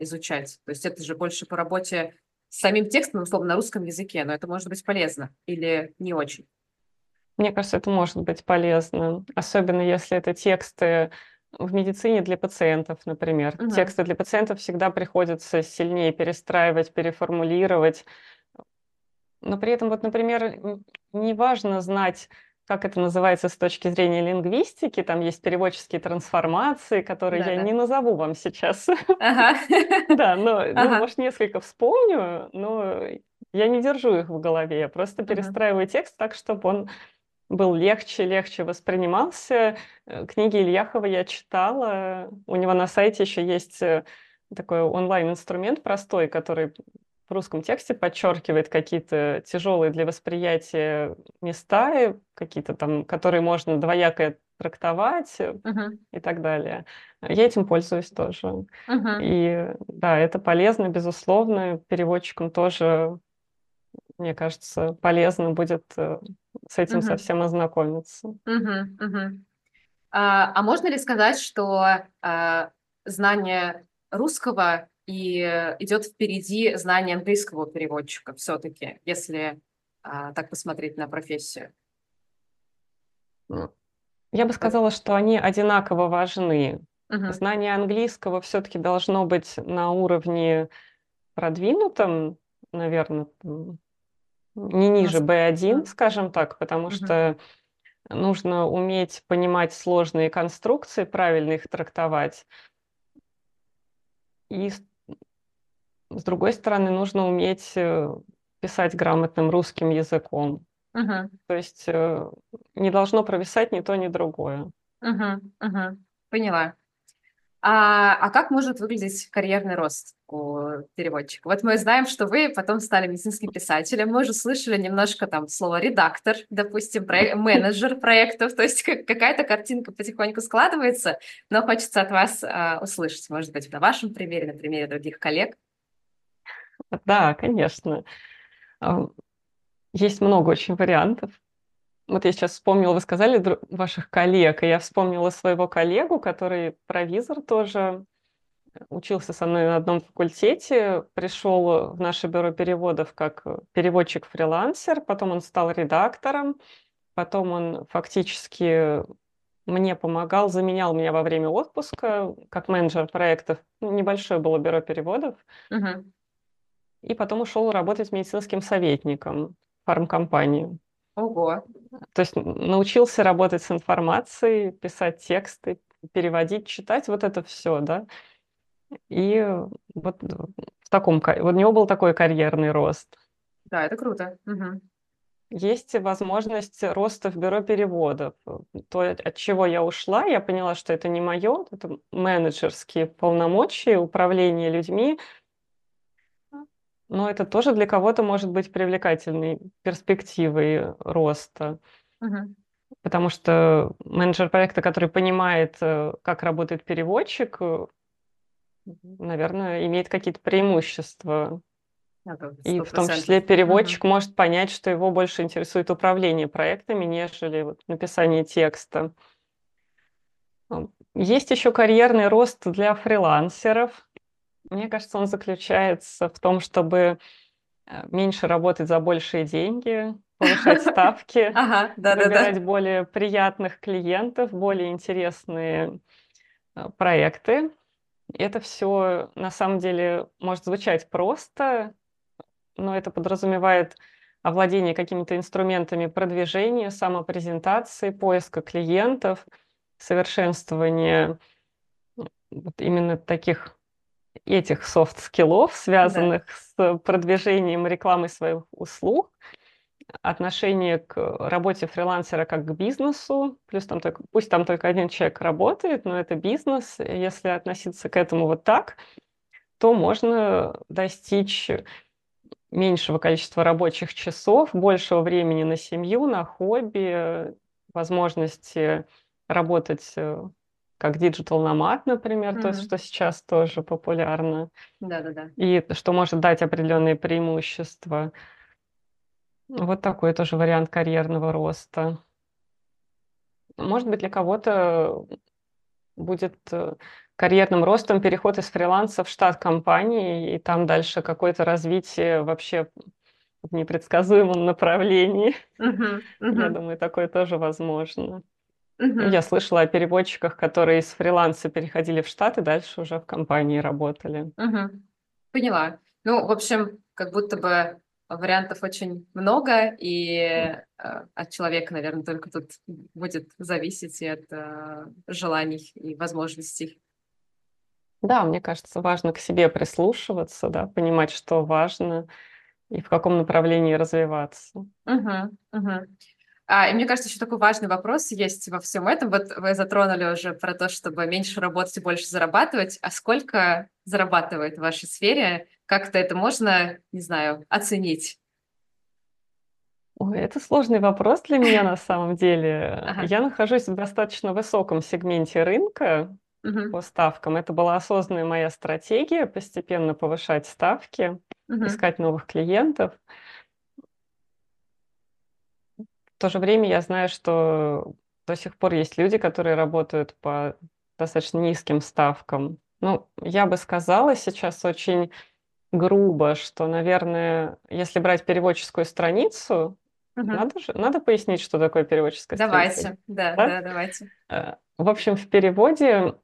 Speaker 1: изучать? То есть это же больше по работе самим текстом, условно, на русском языке, но это может быть полезно или не очень?
Speaker 2: Мне кажется, это может быть полезно, особенно если это тексты в медицине для пациентов, например. Угу. Тексты для пациентов всегда приходится сильнее перестраивать, переформулировать. Но при этом, вот, например, не важно знать как это называется с точки зрения лингвистики, там есть переводческие трансформации, которые да, я да. не назову вам сейчас. Ага. Да, но, ну, может, несколько вспомню, но я не держу их в голове, я просто перестраиваю текст так, чтобы он был легче, легче воспринимался. Э, книги Ильяхова я читала. У него на сайте еще есть э, такой онлайн-инструмент простой, который в русском тексте подчеркивает какие-то тяжелые для восприятия места, какие-то там, которые можно двояко трактовать uh-huh. и так далее. Я этим пользуюсь тоже. Uh-huh. И да, это полезно, безусловно. Переводчикам тоже, мне кажется, полезно будет э, с этим uh-huh. совсем ознакомиться.
Speaker 1: Uh-huh. Uh-huh. А, а можно ли сказать, что а, знание русского и идет впереди знание английского переводчика все-таки, если а, так посмотреть на профессию?
Speaker 2: Ну, я бы сказала, что они одинаково важны. Угу. Знание английского все-таки должно быть на уровне продвинутом, наверное, не ниже B1, скажем так, потому угу. что нужно уметь понимать сложные конструкции, правильно их трактовать. И с другой стороны, нужно уметь э, писать грамотным русским языком. Угу. То есть э, не должно провисать ни то, ни другое.
Speaker 1: Угу, угу. Поняла. А, а как может выглядеть карьерный рост у переводчика? Вот мы знаем, что вы потом стали медицинским писателем. Мы уже слышали немножко там слово редактор, допустим, про... менеджер проектов. То есть какая-то картинка потихоньку складывается, но хочется от вас а, услышать, может быть, на вашем примере, на примере других коллег.
Speaker 2: Да, конечно. Есть много очень вариантов. Вот я сейчас вспомнила, вы сказали ваших коллег, и я вспомнила своего коллегу, который провизор тоже, учился со мной на одном факультете, пришел в наше бюро переводов как переводчик-фрилансер, потом он стал редактором, потом он фактически мне помогал, заменял меня во время отпуска как менеджер проектов. Ну, небольшое было бюро переводов. Uh-huh. И потом ушел работать медицинским советником фармкомпанию.
Speaker 1: Ого.
Speaker 2: То есть научился работать с информацией, писать тексты, переводить, читать, вот это все, да. И вот в таком, вот у него был такой карьерный рост.
Speaker 1: Да, это круто. Угу.
Speaker 2: Есть возможность роста в бюро переводов. То, от чего я ушла, я поняла, что это не мое, это менеджерские полномочия, управление людьми, но это тоже для кого-то может быть привлекательной перспективой роста. Угу. Потому что менеджер проекта, который понимает, э, как работает переводчик, э, наверное, имеет какие-то преимущества. И в том числе переводчик угу. может понять, что его больше интересует управление проектами, нежели вот написание текста. Есть еще карьерный рост для фрилансеров. Мне кажется, он заключается в том, чтобы э, меньше работать за большие деньги, повышать ставки, выбирать более приятных клиентов, более интересные э, проекты. Это все на самом деле может звучать просто, но это подразумевает овладение какими-то инструментами продвижения, самопрезентации, поиска клиентов, совершенствования вот именно таких этих софт-скиллов, связанных да. с продвижением рекламы своих услуг, отношение к работе фрилансера как к бизнесу, плюс там только, пусть там только один человек работает, но это бизнес, если относиться к этому вот так, то можно достичь меньшего количества рабочих часов, большего времени на семью, на хобби, возможности работать э, как Digital Nomad, например, mm-hmm. то, что сейчас тоже популярно.
Speaker 1: Да-да-да.
Speaker 2: И что может дать определенные преимущества. Вот такой тоже вариант карьерного роста. Может быть, для кого-то будет э, карьерным ростом переход из фриланса в штат компании, и там дальше какое-то развитие вообще в непредсказуемом направлении. Uh-huh, uh-huh. Я думаю, такое тоже возможно. Угу. Я слышала о переводчиках, которые из фриланса переходили в Штаты, дальше уже в компании работали.
Speaker 1: Угу. Поняла. Ну, в общем, как будто бы вариантов очень много, и э, от человека, наверное, только тут будет зависеть и от э, желаний и возможностей.
Speaker 2: Да, мне кажется, важно к себе прислушиваться, да, понимать, что важно, и в каком направлении развиваться.
Speaker 1: Угу, угу. А, и мне кажется, еще такой важный вопрос есть во всем этом. Вот вы затронули уже про то, чтобы меньше работать и больше зарабатывать. А сколько зарабатывает в вашей сфере? Как-то это можно, не знаю, оценить?
Speaker 2: Ой, это сложный вопрос для меня на самом деле. Ага. Я нахожусь в достаточно высоком сегменте рынка угу. по ставкам. Это была осознанная моя стратегия постепенно повышать ставки, угу. искать новых клиентов. То же время я знаю, что до сих пор есть люди, которые работают по достаточно низким ставкам. Ну, я бы сказала сейчас очень грубо, что, наверное, если брать переводческую страницу, угу. надо, же, надо пояснить, что такое переводческая
Speaker 1: давайте.
Speaker 2: страница.
Speaker 1: Давайте, да, да, давайте.
Speaker 2: Э, в общем, в переводе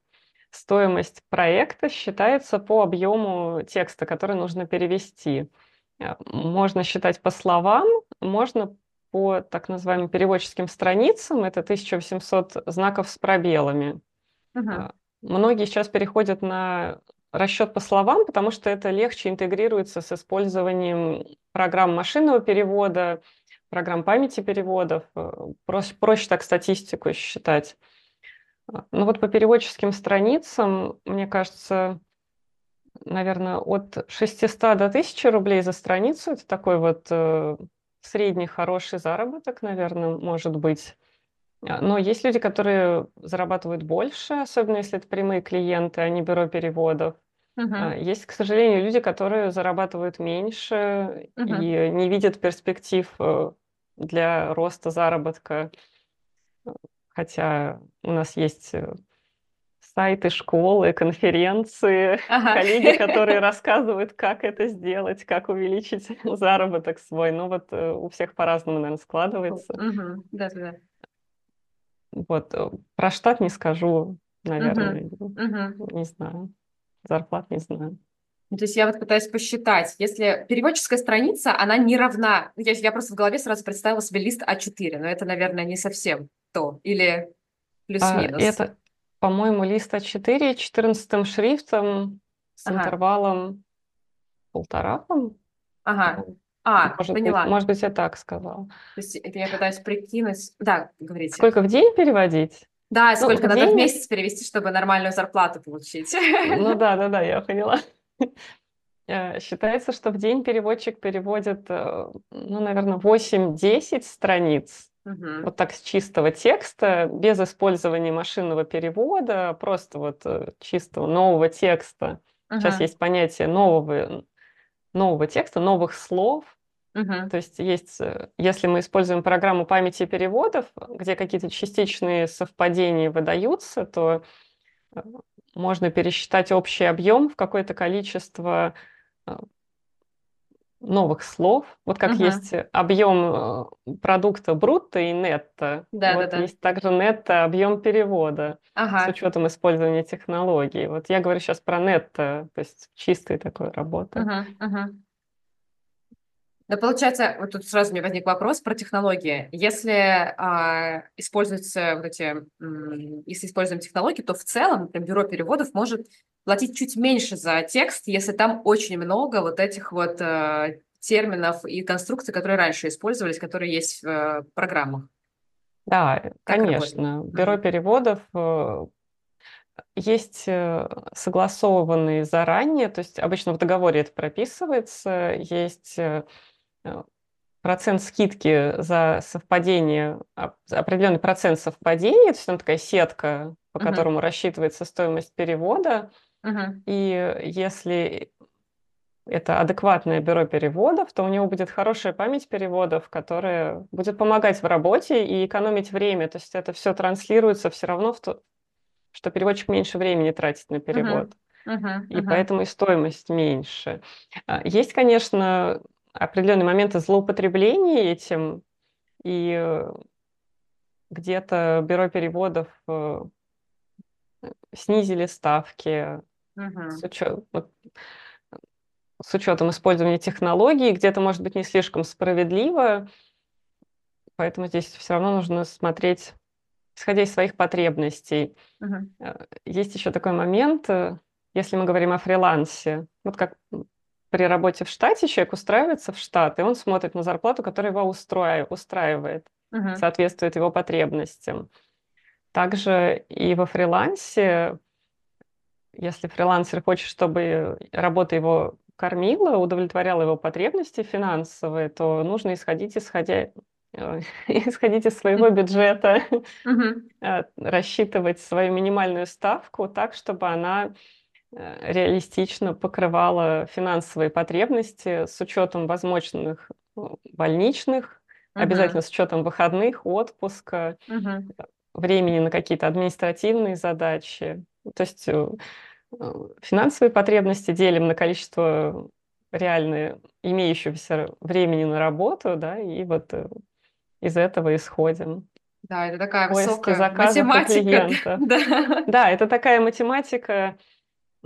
Speaker 2: стоимость проекта считается по объему текста, который нужно перевести. Э, можно считать по словам, можно по так называемым переводческим страницам, это 1800 знаков с пробелами. Uh-huh. Многие сейчас переходят на расчет по словам, потому что это легче интегрируется с использованием программ машинного перевода, программ памяти переводов. Э, проще, проще так статистику считать. Ну вот по переводческим страницам, мне кажется, наверное, от 600 до 1000 рублей за страницу. Это такой вот э, средний хороший заработок, наверное, может быть. А, но есть люди, которые зарабатывают больше, особенно если это прямые клиенты, а не бюро переводов. Uh-huh. Есть, к сожалению, люди, которые зарабатывают меньше uh-huh. и не видят перспектив э, для роста заработка. Хотя у нас есть э, сайты, школы, конференции, ага. коллеги, которые рассказывают, как это сделать, как увеличить заработок свой. Ну вот э, у всех по-разному, наверное, складывается.
Speaker 1: Угу. Да, да.
Speaker 2: Вот э, про штат не скажу, наверное, угу. не знаю, зарплат не знаю.
Speaker 1: То есть я вот пытаюсь посчитать, если переводческая страница, она не равна, я, я просто в голове сразу представила себе лист А4, но это, наверное, не совсем то, или а, плюс-минус.
Speaker 2: А, это, по-моему, лист А4 14 шрифтом с ага. интервалом полтора,
Speaker 1: Ага. А,
Speaker 2: может
Speaker 1: поняла.
Speaker 2: Быть, может быть, я так сказала.
Speaker 1: То есть это я пытаюсь прикинуть... Да, говорите.
Speaker 2: Сколько в день переводить?
Speaker 1: Да, ну, сколько надо день... в месяц перевести, чтобы нормальную зарплату получить.
Speaker 2: Ну да, да, да, я поняла. Э, считается, что в день переводчик переводит, э, ну, наверное, 8-10 страниц Угу. Вот так с чистого текста, без использования машинного перевода, просто вот э, чистого нового текста. Угу. Сейчас есть понятие нового, нового текста, новых слов. Угу. То есть есть, э, если мы используем программу памяти переводов, где какие-то частичные совпадения выдаются, то э, можно пересчитать общий объем в какое-то количество новых слов. Вот как uh-huh. есть объем э, продукта брутто и нетто. Да, вот да, да. есть также нетто объем перевода ага. с учетом использования технологий. Вот я говорю сейчас про нетто, то есть чистой такой работы. Uh-huh, uh-huh.
Speaker 1: Да, получается, вот тут сразу мне возник вопрос про технологии. Если а, используются вот эти, если используем технологии, то в целом, например, бюро переводов может платить чуть меньше за текст, если там очень много вот этих вот а, терминов и конструкций, которые раньше использовались, которые есть в а, программах.
Speaker 2: Да, как конечно. Работает? Бюро переводов э, есть э, согласованные заранее, то есть обычно в договоре это прописывается, есть процент скидки за совпадение, определенный процент совпадения, то есть там такая сетка, по uh-huh. которому рассчитывается стоимость перевода. Uh-huh. И если это адекватное бюро переводов, то у него будет хорошая память переводов, которая будет помогать в работе и экономить время. То есть это все транслируется все равно в то, что переводчик меньше времени тратит на перевод. Uh-huh. Uh-huh. И uh-huh. поэтому и стоимость меньше. А, есть, конечно, определенные моменты злоупотребления этим, и э, где-то бюро переводов э, снизили ставки uh-huh. с, учет, с учетом использования технологий, где-то, может быть, не слишком справедливо, поэтому здесь все равно нужно смотреть, исходя из своих потребностей. Uh-huh. Есть еще такой момент, если мы говорим о фрилансе, вот как при работе в штате человек устраивается в штат, и он смотрит на зарплату, которая его устраивает,
Speaker 1: Мгм.
Speaker 2: соответствует его потребностям. Также и во фрилансе, если фрилансер хочет, чтобы работа его кормила, удовлетворяла его потребности финансовые, то нужно исходить, исходя, э, исходить из своего бюджета, э, рассчитывать свою минимальную ставку так, чтобы она реалистично покрывала финансовые потребности с учетом возможных ну, больничных, обязательно
Speaker 1: Мгм.
Speaker 2: с учетом выходных, отпуска,
Speaker 1: Мгм.
Speaker 2: времени на какие-то административные задачи. То есть э, э, финансовые потребности делим на количество реально имеющегося времени на работу, да, и вот э, из этого исходим.
Speaker 1: Да, это такая
Speaker 2: Поиски
Speaker 1: высокая математика. Да.
Speaker 2: Да, это такая математика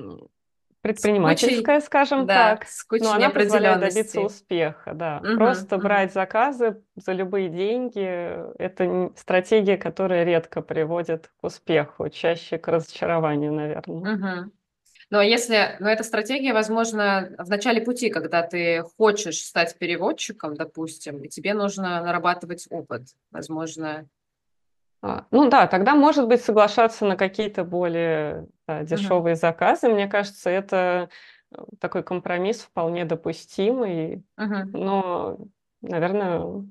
Speaker 1: С кучей,
Speaker 2: предпринимательская, скажем
Speaker 1: да,
Speaker 2: так, но она позволяет добиться успеха, да.
Speaker 1: Мгм.
Speaker 2: Просто
Speaker 1: Мгм.
Speaker 2: брать заказы за любые деньги– это стратегия, которая редко приводит к успеху, чаще к разочарованию, наверное.
Speaker 1: Мгм. Но если, но эта стратегия, возможно, в начале пути, когда ты хочешь стать переводчиком, допустим, и тебе нужно нарабатывать опыт, возможно.
Speaker 2: А, Ну да, тогда, может быть, соглашаться на какие-то более да, дешевые заказы. Мне кажется, это э, такой компромисс вполне допустимый,
Speaker 1: Мгм.
Speaker 2: но, наверное,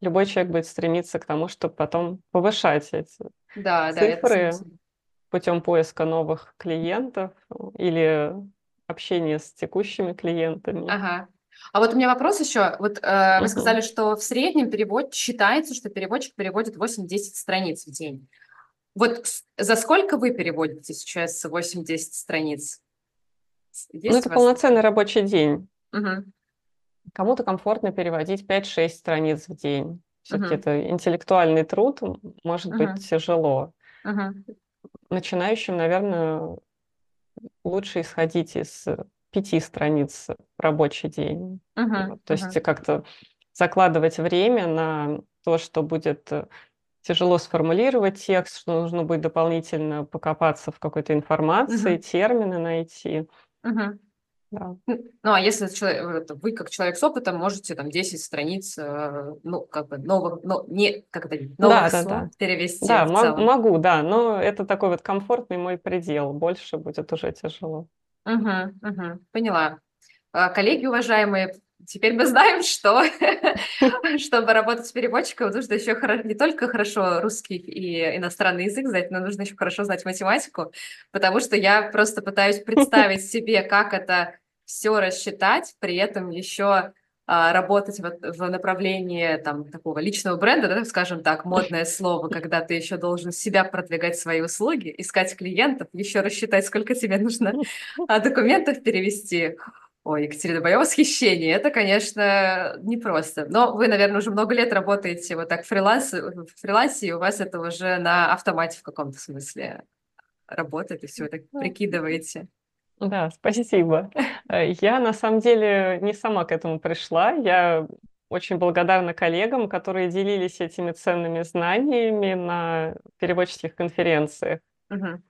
Speaker 2: любой человек будет стремиться к тому, чтобы потом повышать эти
Speaker 1: Да, да,
Speaker 2: цифры
Speaker 1: смысл.
Speaker 2: путем поиска новых клиентов э, или общения с текущими клиентами.
Speaker 1: Ага. А вот у меня вопрос еще. Вот э, вы сказали, что в среднем перевод считается, что переводчик переводит 8-10 страниц в день. Вот за сколько вы переводите сейчас 8-10 страниц?
Speaker 2: Ну,
Speaker 1: Есть
Speaker 2: это
Speaker 1: у вас?
Speaker 2: полноценный рабочий день.
Speaker 1: Мгм.
Speaker 2: Кому-то комфортно переводить 5-6 страниц в день. Все-таки
Speaker 1: Мгм.
Speaker 2: это интеллектуальный труд, может быть
Speaker 1: Мгм.
Speaker 2: тяжело.
Speaker 1: Мгм.
Speaker 2: Начинающим, наверное, лучше исходить из э, пяти страниц рабочий день.
Speaker 1: Мгм.
Speaker 2: Вот, То есть
Speaker 1: Мгм.
Speaker 2: как-то закладывать время на то, что будет э, тяжело сформулировать текст, что нужно будет дополнительно покопаться в какой-то информации,
Speaker 1: Мгм.
Speaker 2: термины найти.
Speaker 1: Мгм.
Speaker 2: Да.
Speaker 1: Ну, а если чело- это вы, как человек с опытом, можете там 10 страниц, э, ну, как бы новых, но не, как это,
Speaker 2: Да,
Speaker 1: новых
Speaker 2: да,
Speaker 1: слов
Speaker 2: да.
Speaker 1: перевести
Speaker 2: Да,
Speaker 1: целом.
Speaker 2: могу, да, но это такой вот комфортный мой предел. Больше будет уже тяжело.
Speaker 1: Мгм, мгм, поняла. А, Коллеги уважаемые, теперь мы знаем, что чтобы работать с переводчиком, нужно еще не только хорошо русский и иностранный язык знать, но нужно еще хорошо знать математику, потому что я просто пытаюсь представить себе, как это все рассчитать, при этом еще работать вот в направлении там такого личного бренда, да, скажем так, модное слово, когда ты еще должен себя продвигать свои услуги, искать клиентов, еще рассчитать, сколько тебе нужно а, документов перевести. Ой, Екатерина, мое восхищение. Это, конечно, непросто. Но вы, наверное, уже много лет работаете вот так фриланс, в фрилансе, и у вас это уже на автомате в каком-то смысле работает, и все это прикидываете.
Speaker 2: Да, спасибо. Э, Я на самом деле не сама к этому пришла. Я очень благодарна коллегам, которые делились этими ценными знаниями на переводческих конференциях.
Speaker 1: Мгм.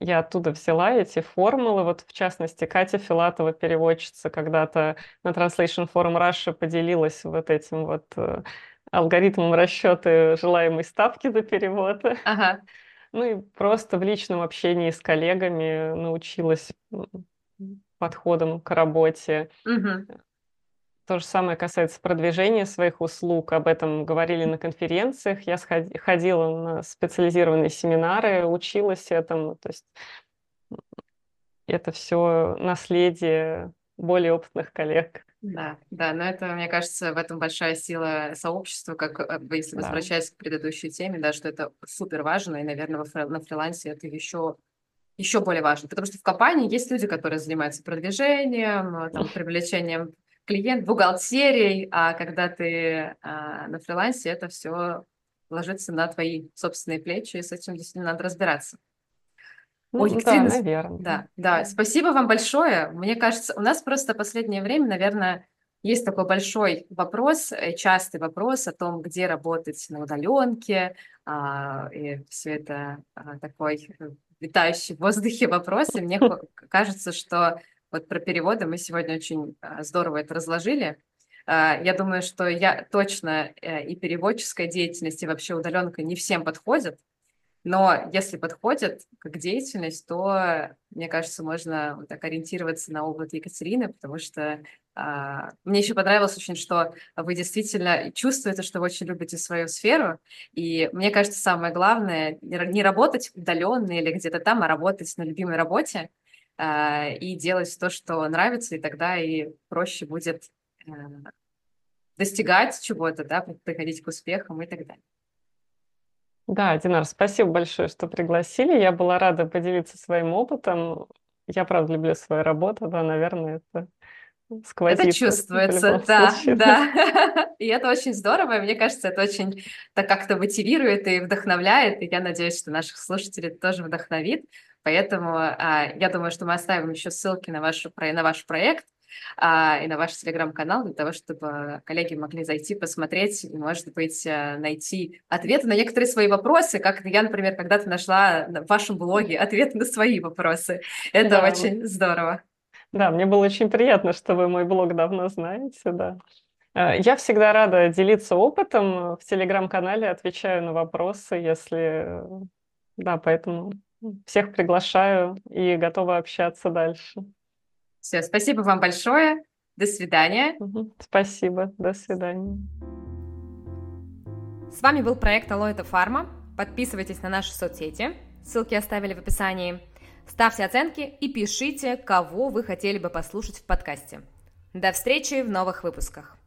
Speaker 2: Я оттуда взяла эти формулы. Вот, в частности, Катя Филатова, переводчица, когда-то на Translation Forum Russia поделилась вот этим вот э, алгоритмом расчета желаемой ставки за перевод.
Speaker 1: Ага.
Speaker 2: Ну и просто в личном общении с коллегами научилась подходам к работе.
Speaker 1: Мгм.
Speaker 2: То же самое касается продвижения своих услуг. Об этом говорили на конференциях. Я ходила на специализированные семинары, училась этому. То есть это все наследие более опытных коллег.
Speaker 1: Да, да, но это, мне кажется, в этом большая сила сообщества, как э, если
Speaker 2: Да.
Speaker 1: возвращаясь к предыдущей теме, да, что это супер важно, и, наверное, фри- на фрилансе это еще еще более важно, потому что в компании есть люди, которые занимаются продвижением, э, там, привлечением клиентов, бухгалтерией, а когда ты а, на фрилансе, это все ложится на твои собственные плечи, и с этим действительно надо разбираться.
Speaker 2: Ну,
Speaker 1: Ой,
Speaker 2: да, наверное.
Speaker 1: да, да, спасибо вам большое. Мне кажется, у нас просто последнее время, наверное, есть такой большой вопрос, э, частый вопрос о том, где работать на удаленке, а, и все это а, такой э, витающий в воздухе вопрос, и мне кажется, что Вот про переводы мы сегодня очень а, здорово это разложили. Я думаю, что я точно э, и переводческая деятельность, и вообще удаленка не всем подходит, но если подходит как деятельность, то, мне кажется, можно вот так ориентироваться на опыт Екатерины, потому что а, мне еще понравилось очень, что вы действительно чувствуете, что вы очень любите свою сферу. И мне кажется, самое главное не работать удаленно или где-то там, а работать на любимой работе а, и делать то, что нравится, и тогда и проще будет э, достигать чего-то, да, приходить к успехам и так далее.
Speaker 2: Да, Динар, спасибо большое, что пригласили. Я была рада поделиться своим опытом. Я, правда, люблю свою работу, да, наверное, это сквозит.
Speaker 1: Это чувствуется, да, случае. да. И это очень здорово, и мне кажется, это очень так как-то мотивирует и вдохновляет, и я надеюсь, что наших слушателей тоже вдохновит. Поэтому а, я думаю, что мы оставим еще ссылки на, вашу, на ваш проект, и на ваш телеграм-канал для того, чтобы коллеги могли зайти, посмотреть и, может быть, э, найти ответы на некоторые свои вопросы, как я, например, когда-то нашла в вашем блоге ответы на свои вопросы. Это да. очень здорово.
Speaker 2: Да, мне было очень приятно, что вы мой блог давно знаете, да. Э, я всегда рада делиться опытом в телеграм-канале, отвечаю на вопросы, если... Да, поэтому всех приглашаю и готова общаться дальше.
Speaker 1: Все, спасибо вам большое. До свидания.
Speaker 2: Спасибо. До свидания.
Speaker 3: С вами был проект Алоэта Фарма. Подписывайтесь на наши соцсети. Ссылки оставили в описании. Ставьте оценки и пишите, кого вы хотели бы послушать в подкасте. До встречи в новых выпусках.